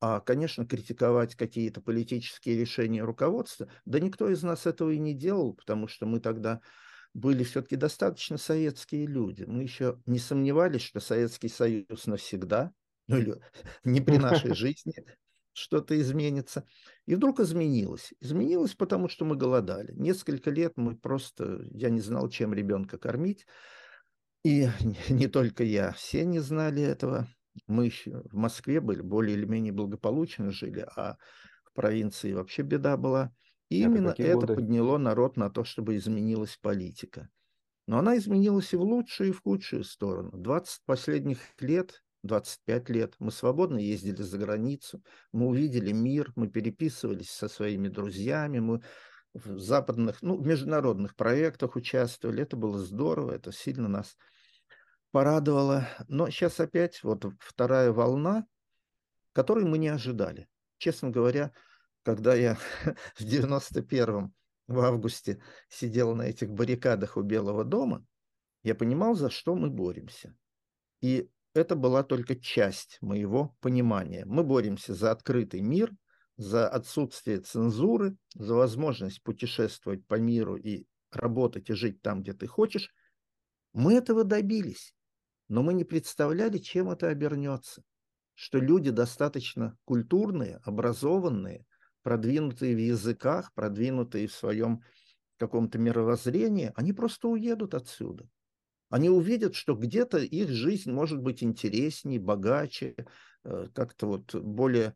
А, конечно, критиковать какие-то политические решения руководства, да никто из нас этого и не делал, потому что мы тогда были все-таки достаточно советские люди. Мы еще не сомневались, что Советский Союз навсегда, ну или не при нашей жизни что-то изменится. И вдруг изменилось. Изменилось, потому что мы голодали. Несколько лет мы просто, я не знал, чем ребенка кормить. И не только я, все не знали этого. Мы еще в Москве были, более или менее благополучно жили, а в провинции вообще беда была. И это именно это годы? подняло народ на то, чтобы изменилась политика. Но она изменилась и в лучшую, и в худшую сторону. 20 последних лет, 25 лет мы свободно ездили за границу, мы увидели мир, мы переписывались со своими друзьями, мы в западных, ну, в международных проектах участвовали. Это было здорово, это сильно нас порадовало. Но сейчас опять вот вторая волна, которой мы не ожидали. Честно говоря, когда я в 91-м, в августе, сидел на этих баррикадах у Белого дома, я понимал, за что мы боремся. И это была только часть моего понимания. Мы боремся за открытый мир, за отсутствие цензуры, за возможность путешествовать по миру и работать и жить там, где ты хочешь. Мы этого добились но мы не представляли, чем это обернется. Что люди достаточно культурные, образованные, продвинутые в языках, продвинутые в своем каком-то мировоззрении, они просто уедут отсюда. Они увидят, что где-то их жизнь может быть интереснее, богаче, э, как-то вот более,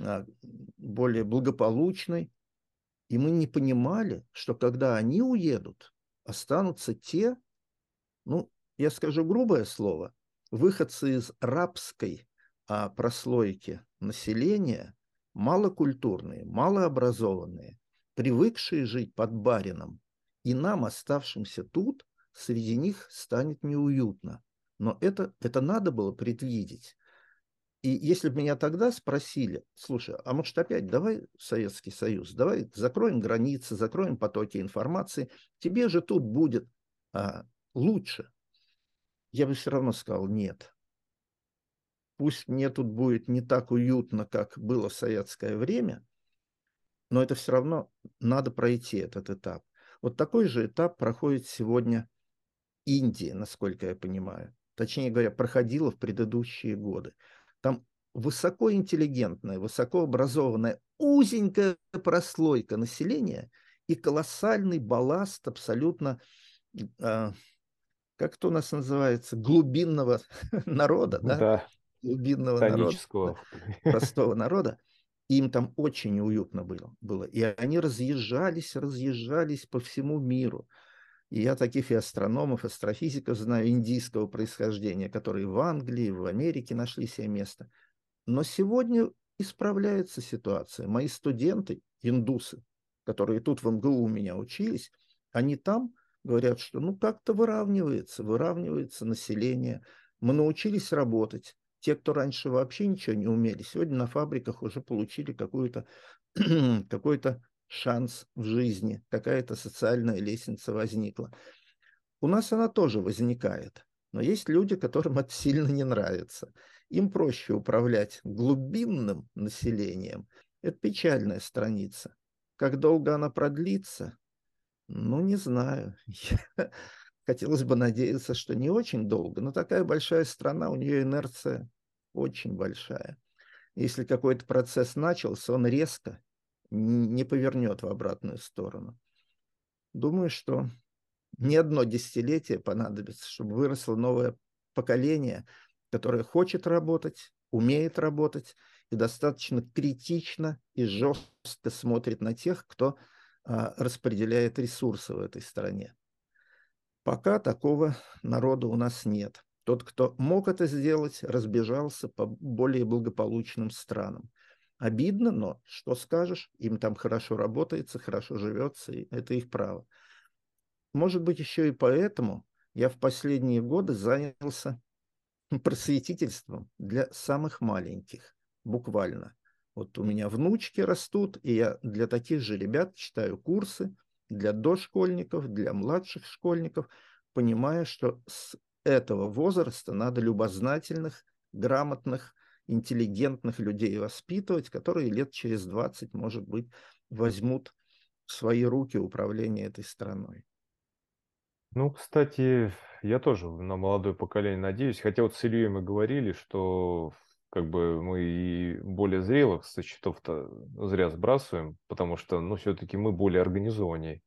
а, более благополучной. И мы не понимали, что когда они уедут, останутся те, ну, я скажу грубое слово, выходцы из рабской а, прослойки населения, малокультурные, малообразованные, привыкшие жить под барином, и нам, оставшимся тут, среди них станет неуютно. Но это, это надо было предвидеть. И если бы меня тогда спросили, слушай, а может опять давай Советский Союз, давай закроем границы, закроем потоки информации, тебе же тут будет а, лучше я бы все равно сказал нет. Пусть мне тут будет не так уютно, как было в советское время, но это все равно надо пройти этот этап. Вот такой же этап проходит сегодня Индия, насколько я понимаю. Точнее говоря, проходила в предыдущие годы. Там высокоинтеллигентная, высокообразованная, узенькая прослойка населения и колоссальный балласт абсолютно а, как это у нас называется, глубинного народа, да? Да. Глубинного народа, простого народа. Им там очень неуютно было, было. И они разъезжались, разъезжались по всему миру. И я таких и астрономов, астрофизиков знаю индийского происхождения, которые в Англии, в Америке нашли себе место. Но сегодня исправляется ситуация. Мои студенты, индусы, которые тут в МГУ у меня учились, они там говорят, что ну как-то выравнивается, выравнивается население. Мы научились работать. Те, кто раньше вообще ничего не умели, сегодня на фабриках уже получили какой-то какой-то шанс в жизни, какая-то социальная лестница возникла. У нас она тоже возникает, но есть люди, которым это сильно не нравится. Им проще управлять глубинным населением. Это печальная страница. Как долго она продлится, ну, не знаю. Хотелось бы надеяться, что не очень долго, но такая большая страна, у нее инерция очень большая. Если какой-то процесс начался, он резко не повернет в обратную сторону. Думаю, что не одно десятилетие понадобится, чтобы выросло новое поколение, которое хочет работать, умеет работать и достаточно критично и жестко смотрит на тех, кто а, распределяет ресурсы в этой стране. Пока такого народа у нас нет. Тот, кто мог это сделать, разбежался по более благополучным странам. Обидно, но что скажешь, им там хорошо работается, хорошо живется, и это их право. Может быть, еще и поэтому я в последние годы занялся просветительством для самых маленьких, буквально. Вот у меня внучки растут, и я для таких же ребят читаю курсы для дошкольников, для младших школьников, понимая, что с этого возраста надо любознательных, грамотных интеллигентных людей воспитывать, которые лет через 20, может быть, возьмут в свои руки управление этой страной. Ну, кстати, я тоже на молодое поколение надеюсь. Хотя вот с Ильей мы говорили, что как бы мы и более зрелых со счетов-то зря сбрасываем, потому что, ну, все-таки мы более организованнее.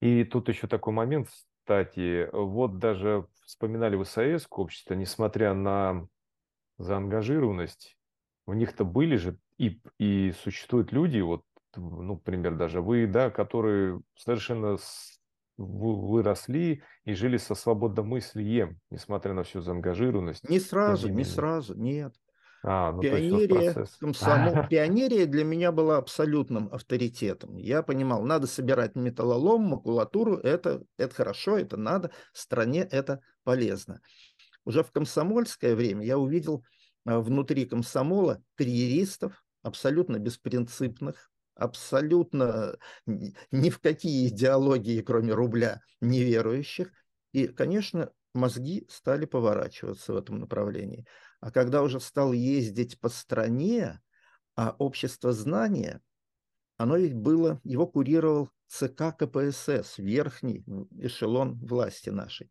И тут еще такой момент, кстати, вот даже вспоминали в САЭС общество, несмотря на заангажированность, у них-то были же и, и существуют люди, вот, ну, например, даже вы, да, которые совершенно выросли и жили со свободомыслием, несмотря на всю заангажированность. Не сразу, не сразу, нет. А, ну, пионерия, комсомол, пионерия для меня была абсолютным авторитетом. Я понимал, надо собирать металлолом, макулатуру, это, это хорошо, это надо, стране это полезно. Уже в комсомольское время я увидел а, внутри комсомола карьеристов, абсолютно беспринципных, абсолютно ни в какие идеологии, кроме рубля, неверующих. И, конечно, мозги стали поворачиваться в этом направлении. А когда уже стал ездить по стране, а общество знания, оно ведь было, его курировал ЦК КПСС, верхний эшелон власти нашей.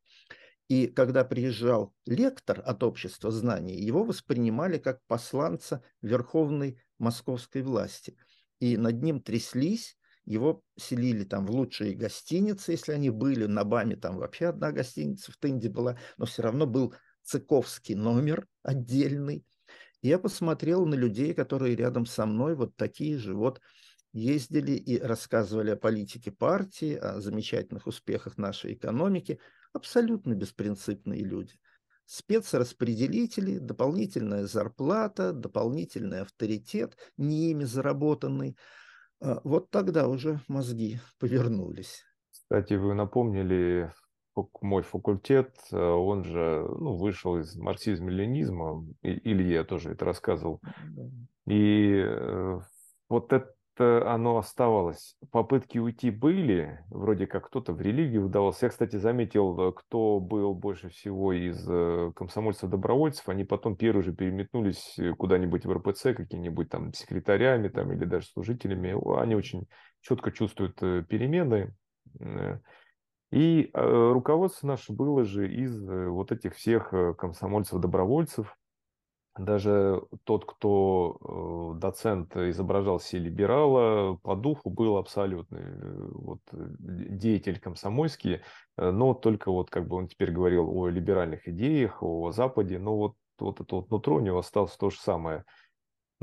И когда приезжал лектор от общества знаний, его воспринимали как посланца верховной московской власти. И над ним тряслись, его селили там в лучшие гостиницы, если они были, на БАМе там вообще одна гостиница в Тынде была, но все равно был цыковский номер отдельный. я посмотрел на людей, которые рядом со мной, вот такие же, вот ездили и рассказывали о политике партии, о замечательных успехах нашей экономики. Абсолютно беспринципные люди. Спецраспределители, дополнительная зарплата, дополнительный авторитет, не ими заработанный. А вот тогда уже мозги повернулись. Кстати, вы напомнили мой факультет, э, он же ну, вышел из марксизма-ленизма, или я тоже это рассказывал. И э, вот это оно оставалось. Попытки уйти были, вроде как кто-то в религию вдавался. Я, кстати, заметил, э, кто был больше всего из комсомольцев-добровольцев, они потом первые же переметнулись куда-нибудь в РПЦ, какими-нибудь там секретарями там, или даже служителями. Они очень четко чувствуют перемены. И э, руководство наше было же из э, вот этих всех э, комсомольцев-добровольцев. Даже тот, кто э, доцент изображал себе либерала, по духу был абсолютный э, вот, деятель комсомольский, э, но только вот как бы он теперь говорил о либеральных идеях, о Западе, но вот, вот это вот нутро у него осталось то же самое –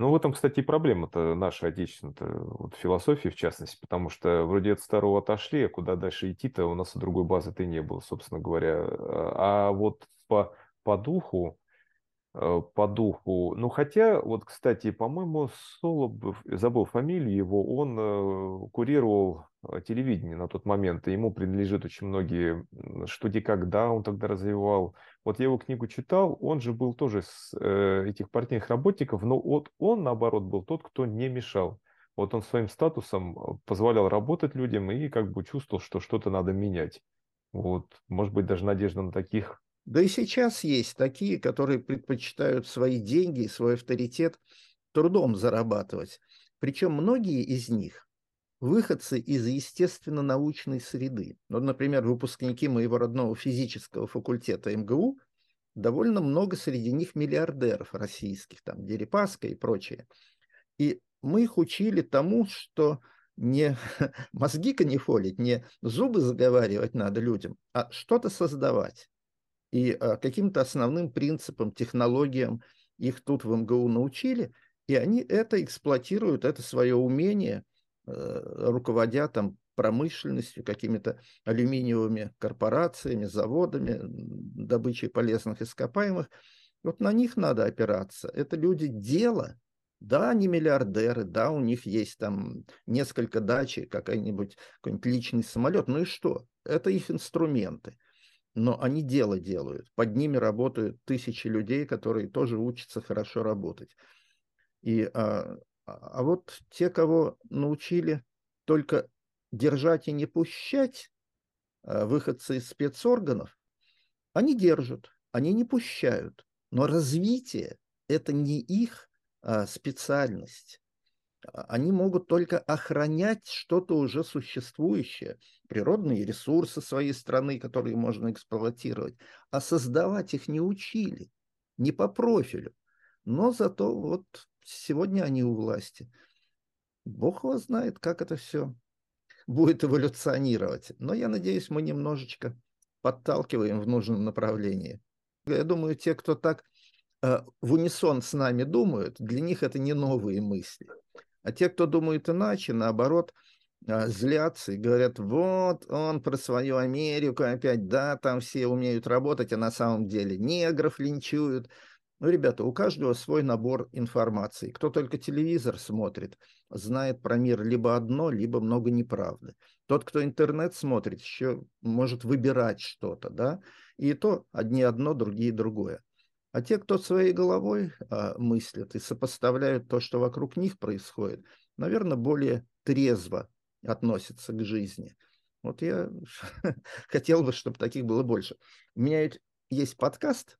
ну, в этом, кстати, и проблема-то наша отечественная, вот философии в частности, потому что вроде от старого отошли, а куда дальше идти-то у нас и другой базы-то не было, собственно говоря. А вот по, по духу Э, по духу. Ну, хотя, вот, кстати, по-моему, Солобов, забыл фамилию его, он э, курировал э, телевидение на тот момент, и ему принадлежит очень многие «Что, где, когда» он тогда развивал. Вот я его книгу читал, он же был тоже с этих партийных работников, но вот он, наоборот, был тот, кто не мешал. Вот он своим статусом позволял работать людям и как бы чувствовал, что что-то надо менять. Вот, может быть, даже надежда на таких да и сейчас есть такие, которые предпочитают свои деньги, свой авторитет трудом зарабатывать. Причем многие из них выходцы из естественно-научной среды. Вот, например, выпускники моего родного физического факультета МГУ, довольно много среди них миллиардеров российских, там Дерипаска и прочее. И мы их учили тому, что не мозги канифолить, не зубы заговаривать надо людям, а что-то создавать. И а, каким-то основным принципам, технологиям их тут в МГУ научили, и они это эксплуатируют, это свое умение, э, руководя там промышленностью, какими-то алюминиевыми корпорациями, заводами, добычей полезных ископаемых. Вот на них надо опираться. Это люди дела. Да, они миллиардеры, да, у них есть там несколько дачи, какой-нибудь какой личный самолет. Ну и что? Это их инструменты но они дело делают. Под ними работают тысячи людей, которые тоже учатся хорошо работать. И, а, а, вот те, кого научили только держать и не пущать, а, выходцы из спецорганов, они держат, они не пущают. Но развитие, это не их а, специальность. А, они могут только охранять что-то уже существующее, природные ресурсы своей страны, которые можно эксплуатировать, а создавать их не учили, не по профилю. Но зато вот сегодня они у власти. Бог его знает, как это все будет эволюционировать. Но я надеюсь, мы немножечко подталкиваем в нужном направлении. Я думаю, те, кто так э, в унисон с нами думают, для них это не новые мысли. А те, кто думает иначе, наоборот, э, злятся и говорят, вот он про свою Америку опять, да, там все умеют работать, а на самом деле негров линчуют. Ну, ребята, у каждого свой набор информации. Кто только телевизор смотрит, знает про мир либо одно, либо много неправды. Тот, кто интернет смотрит, еще может выбирать что-то, да, и то одни одно, другие другое. А те, кто своей головой а, мыслят и сопоставляют то, что вокруг них происходит, наверное, более трезво относятся к жизни. Вот я хотел бы, чтобы таких было больше. У меня есть подкаст,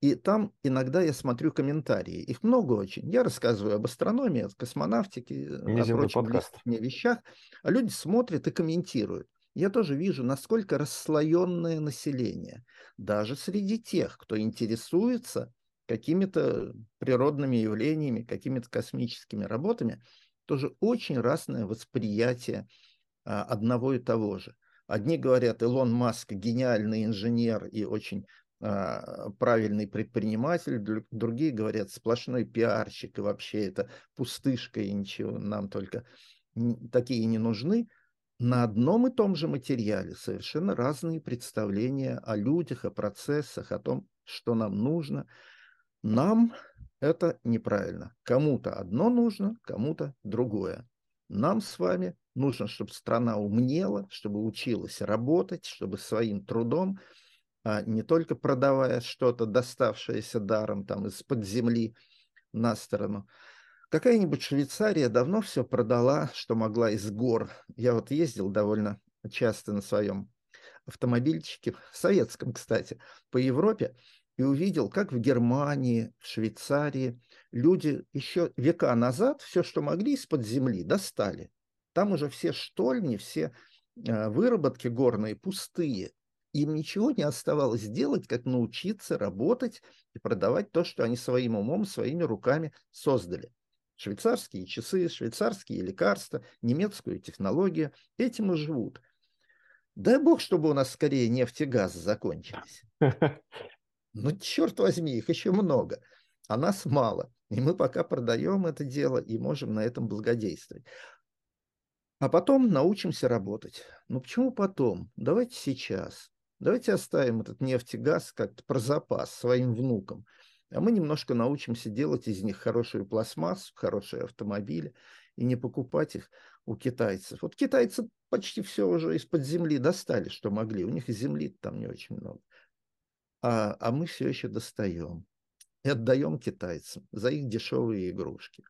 и там иногда я смотрю комментарии. Их много очень. Я рассказываю об астрономии, о космонавтике, о прочих подкаст. мне вещах. А люди смотрят и комментируют. Я тоже вижу, насколько расслоенное население. Даже среди тех, кто интересуется какими-то природными явлениями, какими-то космическими работами, тоже очень разное восприятие а, одного и того же. Одни говорят, Илон Маск гениальный инженер и очень а, правильный предприниматель, другие говорят, сплошной пиарщик, и вообще это пустышка, и ничего, нам только такие не нужны. На одном и том же материале совершенно разные представления о людях, о процессах, о том, что нам нужно. Нам это неправильно. Кому-то одно нужно, кому-то другое. Нам с вами нужно, чтобы страна умнела, чтобы училась работать, чтобы своим трудом а не только продавая что-то, доставшееся даром там из-под земли на сторону. Какая-нибудь Швейцария давно все продала, что могла из гор. Я вот ездил довольно часто на своем автомобильчике, советском, кстати, по Европе, и увидел, как в Германии, в Швейцарии люди еще века назад все, что могли из-под земли, достали. Там уже все штольни, все а, выработки горные пустые. Им ничего не оставалось делать, как научиться работать и продавать то, что они своим умом, своими руками создали. Швейцарские часы, швейцарские лекарства, немецкую технологию. Этим и живут. Дай бог, чтобы у нас скорее нефть и газ закончились. Ну, черт возьми, их еще много, а нас мало. И мы пока продаем это дело и можем на этом благодействовать. А потом научимся работать. Ну почему потом? Давайте сейчас. Давайте оставим этот нефть и газ как-то про запас своим внукам, а мы немножко научимся делать из них хорошую пластмассу, хорошие автомобили и не покупать их у китайцев. Вот китайцы почти все уже из-под земли достали, что могли. У них и земли там не очень много. А, а мы все еще достаем и отдаем китайцам за их дешевые игрушки.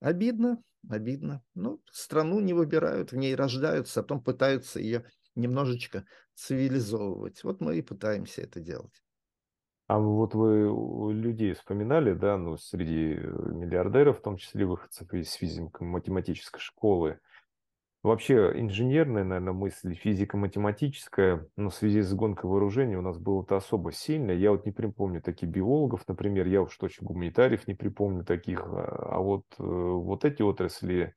Обидно, обидно. Ну, страну не выбирают, в ней рождаются, а потом пытаются ее немножечко цивилизовывать. Вот мы и пытаемся это делать. А вот вы людей вспоминали, да, ну, среди э, миллиардеров, в том числе выходцев из физико-математической школы. Вообще инженерная, наверное, мысль, физико-математическая, но в связи с гонкой вооружений у нас было-то особо сильно. Я вот не припомню таких биологов, например, я уж точно гуманитариев не припомню таких. А, а вот, э, вот эти отрасли,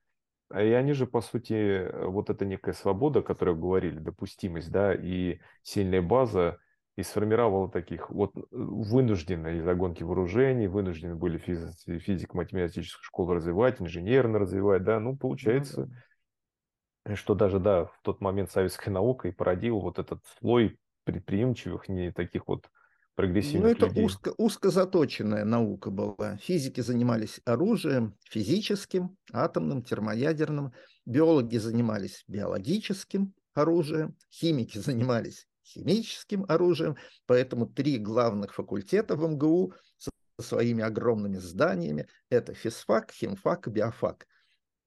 а и они же, по сути, вот эта некая свобода, о которой говорили, допустимость, да, и сильная база, и сформировала таких вот э, вынужденно из-за гонки вооружений, вынуждены были физи- физико-математическую школу развивать, инженерно развивать, да, ну, получается, ну, что даже, да, в тот момент советская наука и породила вот этот слой предприимчивых, не таких вот прогрессивных Ну, это людей. узко, узко заточенная наука была. Физики занимались оружием физическим, атомным, термоядерным. Биологи занимались биологическим оружием. Химики занимались химическим оружием. Поэтому три главных факультета в МГУ со своими огромными зданиями – это физфак, химфак, биофак.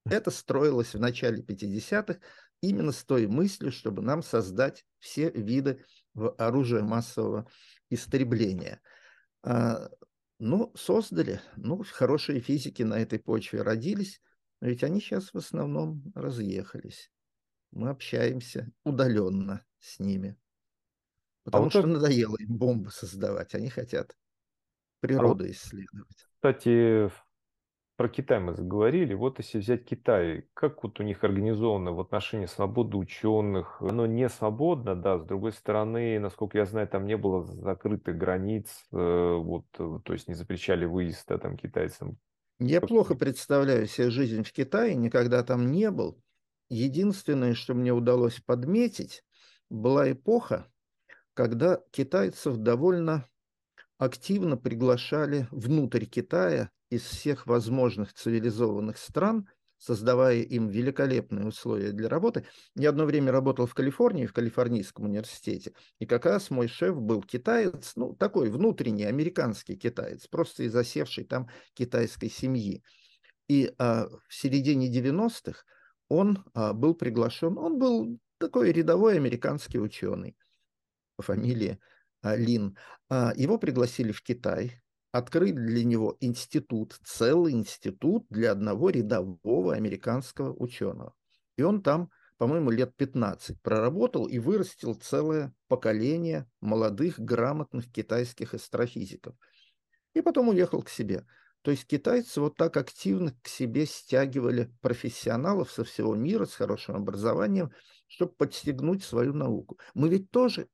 Это строилось в начале 50-х именно с той мыслью, чтобы нам создать все виды оружия массового истребления. А, Ну, создали. Ну, хорошие физики на этой почве родились, но ведь они сейчас в основном разъехались. Мы общаемся удаленно с ними. А Потому вот что как, надоело им бомбы создавать. Они хотят а вот, природу исследовать. кстати, про Китай мы заговорили. Вот если взять Китай, как вот у них организовано в отношении свободы ученых? Оно не свободно, да, с другой стороны, насколько я знаю, там не было закрытых границ, э, вот, э, то есть не запрещали выезд, да, там китайцам. Я плохо представляю себе жизнь в Китае, никогда там не был. Единственное, что мне удалось подметить, была эпоха, когда китайцев довольно активно приглашали внутрь Китая из всех возможных цивилизованных стран, создавая им великолепные условия для работы. Я одно время работал в Калифорнии, в Калифорнийском университете, и как раз мой шеф был китаец, ну, такой внутренний американский китаец, просто из осевшей там китайской семьи. И а, в середине 90-х он а, был приглашен, он был такой рядовой американский ученый по фамилии а, Лин. А, его пригласили в Китай, открыли для него институт, целый институт для одного рядового американского ученого. И он там, по-моему, лет 15 проработал и вырастил целое поколение молодых, грамотных китайских астрофизиков. И потом уехал к себе. То есть китайцы вот так активно к себе стягивали профессионалов со всего мира с хорошим образованием, чтобы подстегнуть свою науку. Мы ведь тоже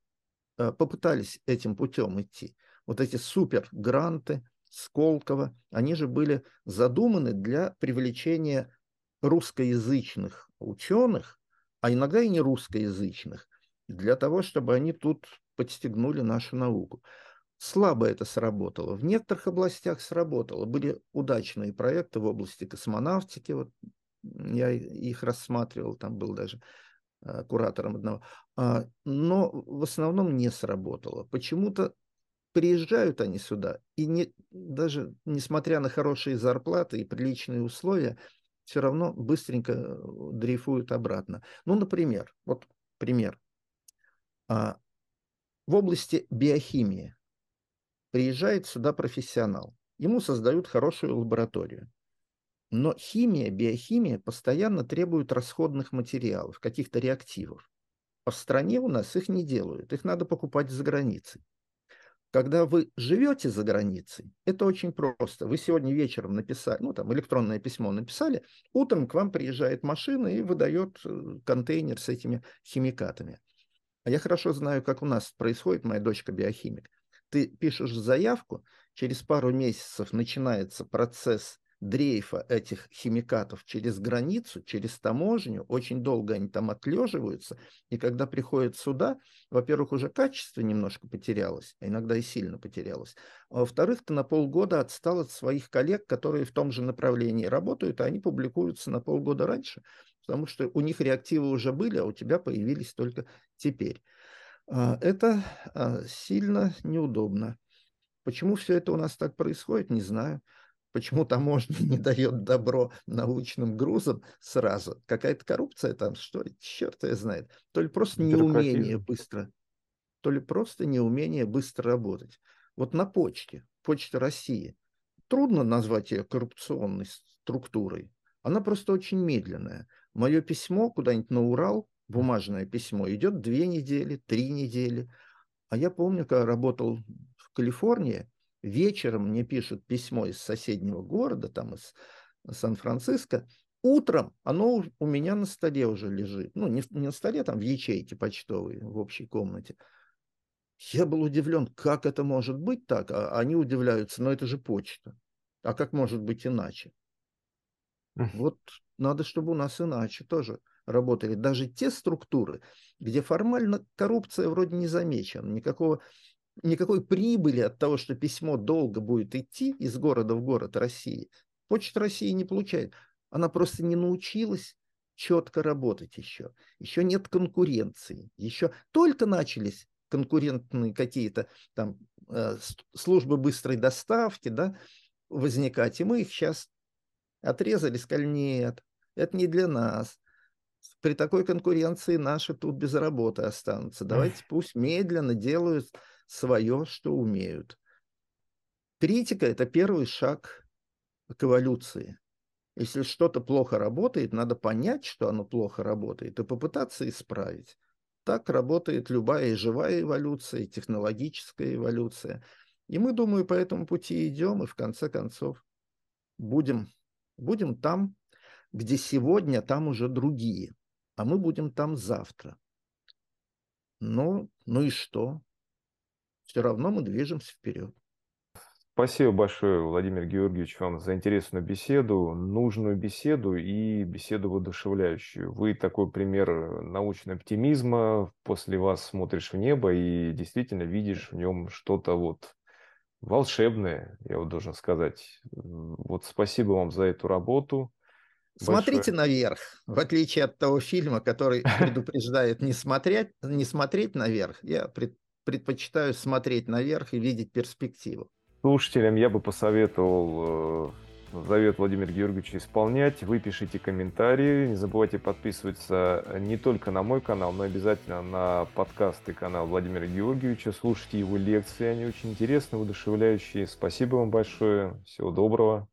попытались этим путем идти. Вот эти супер-гранты Сколково, они же были задуманы для привлечения русскоязычных ученых, а иногда и не русскоязычных, для того, чтобы они тут подстегнули нашу науку слабо это сработало. В некоторых областях сработало. Были удачные проекты в области космонавтики. Вот я их рассматривал, там был даже э, куратором одного. А, но в основном не сработало. Почему-то приезжают они сюда, и не, даже несмотря на хорошие зарплаты и приличные условия, все равно быстренько э, дрейфуют обратно. Ну, например, вот пример. А, в области биохимии приезжает сюда профессионал, ему создают хорошую лабораторию. Но химия, биохимия постоянно требуют расходных материалов, каких-то реактивов. А в стране у нас их не делают, их надо покупать за границей. Когда вы живете за границей, это очень просто. Вы сегодня вечером написали, ну там электронное письмо написали, утром к вам приезжает машина и выдает э, контейнер с этими химикатами. А я хорошо знаю, как у нас происходит, моя дочка биохимик ты пишешь заявку, через пару месяцев начинается процесс дрейфа этих химикатов через границу, через таможню, очень долго они там отлеживаются, и когда приходят сюда, во-первых, уже качество немножко потерялось, а иногда и сильно потерялось, а во-вторых, ты на полгода отстал от своих коллег, которые в том же направлении работают, а они публикуются на полгода раньше, потому что у них реактивы уже были, а у тебя появились только теперь. А, это а, сильно неудобно. Почему все это у нас так происходит, не знаю. Почему таможня не дает добро научным грузам сразу? Какая-то коррупция там, что ли? Черт ее знает. То ли просто неумение быстро, то ли просто неумение быстро работать. Вот на почте, Почта России, трудно назвать ее коррупционной структурой. Она просто очень медленная. Мое письмо куда-нибудь на Урал бумажное письмо идет две недели, три недели. А я помню, когда работал в Калифорнии, вечером мне пишут письмо из соседнего города, там из Сан-Франциско, утром оно у меня на столе уже лежит. Ну, не, не на столе, там в ячейке почтовой, в общей комнате. Я был удивлен, как это может быть так, а они удивляются, но это же почта. А как может быть иначе? Вот надо, чтобы у нас иначе тоже работали даже те структуры, где формально коррупция вроде не замечена, никакого, никакой прибыли от того, что письмо долго будет идти из города в город России, Почта России не получает. Она просто не научилась четко работать еще. Еще нет конкуренции. Еще только начались конкурентные какие-то там э, службы быстрой доставки, да, возникать. И мы их сейчас отрезали, сказали, нет, это не для нас при такой конкуренции наши тут без работы останутся. Давайте пусть медленно делают свое, что умеют. Критика – это первый шаг к эволюции. Если что-то плохо работает, надо понять, что оно плохо работает, и попытаться исправить. Так работает любая живая эволюция, технологическая эволюция. И мы, думаю, по этому пути идем, и в конце концов будем, будем там, где сегодня, там уже другие, а мы будем там завтра. Ну, ну и что? Все равно мы движемся вперед. Спасибо большое, Владимир Георгиевич, вам за интересную беседу, нужную беседу и беседу воодушевляющую. Вы такой пример научного оптимизма. После вас смотришь в небо и действительно видишь в нем что-то вот волшебное, я вот должен сказать. Вот спасибо вам за эту работу. Смотрите большое. наверх, в отличие от того фильма, который предупреждает не смотреть, не смотреть наверх. Я предпочитаю смотреть наверх и видеть перспективу слушателям я бы посоветовал э, завет Владимира Георгиевича исполнять. Вы пишите комментарии. Не забывайте подписываться не только на мой канал, но обязательно на подкасты канал Владимира Георгиевича. Слушайте его лекции, они очень интересные, воодушевляющие. Спасибо вам большое. Всего доброго.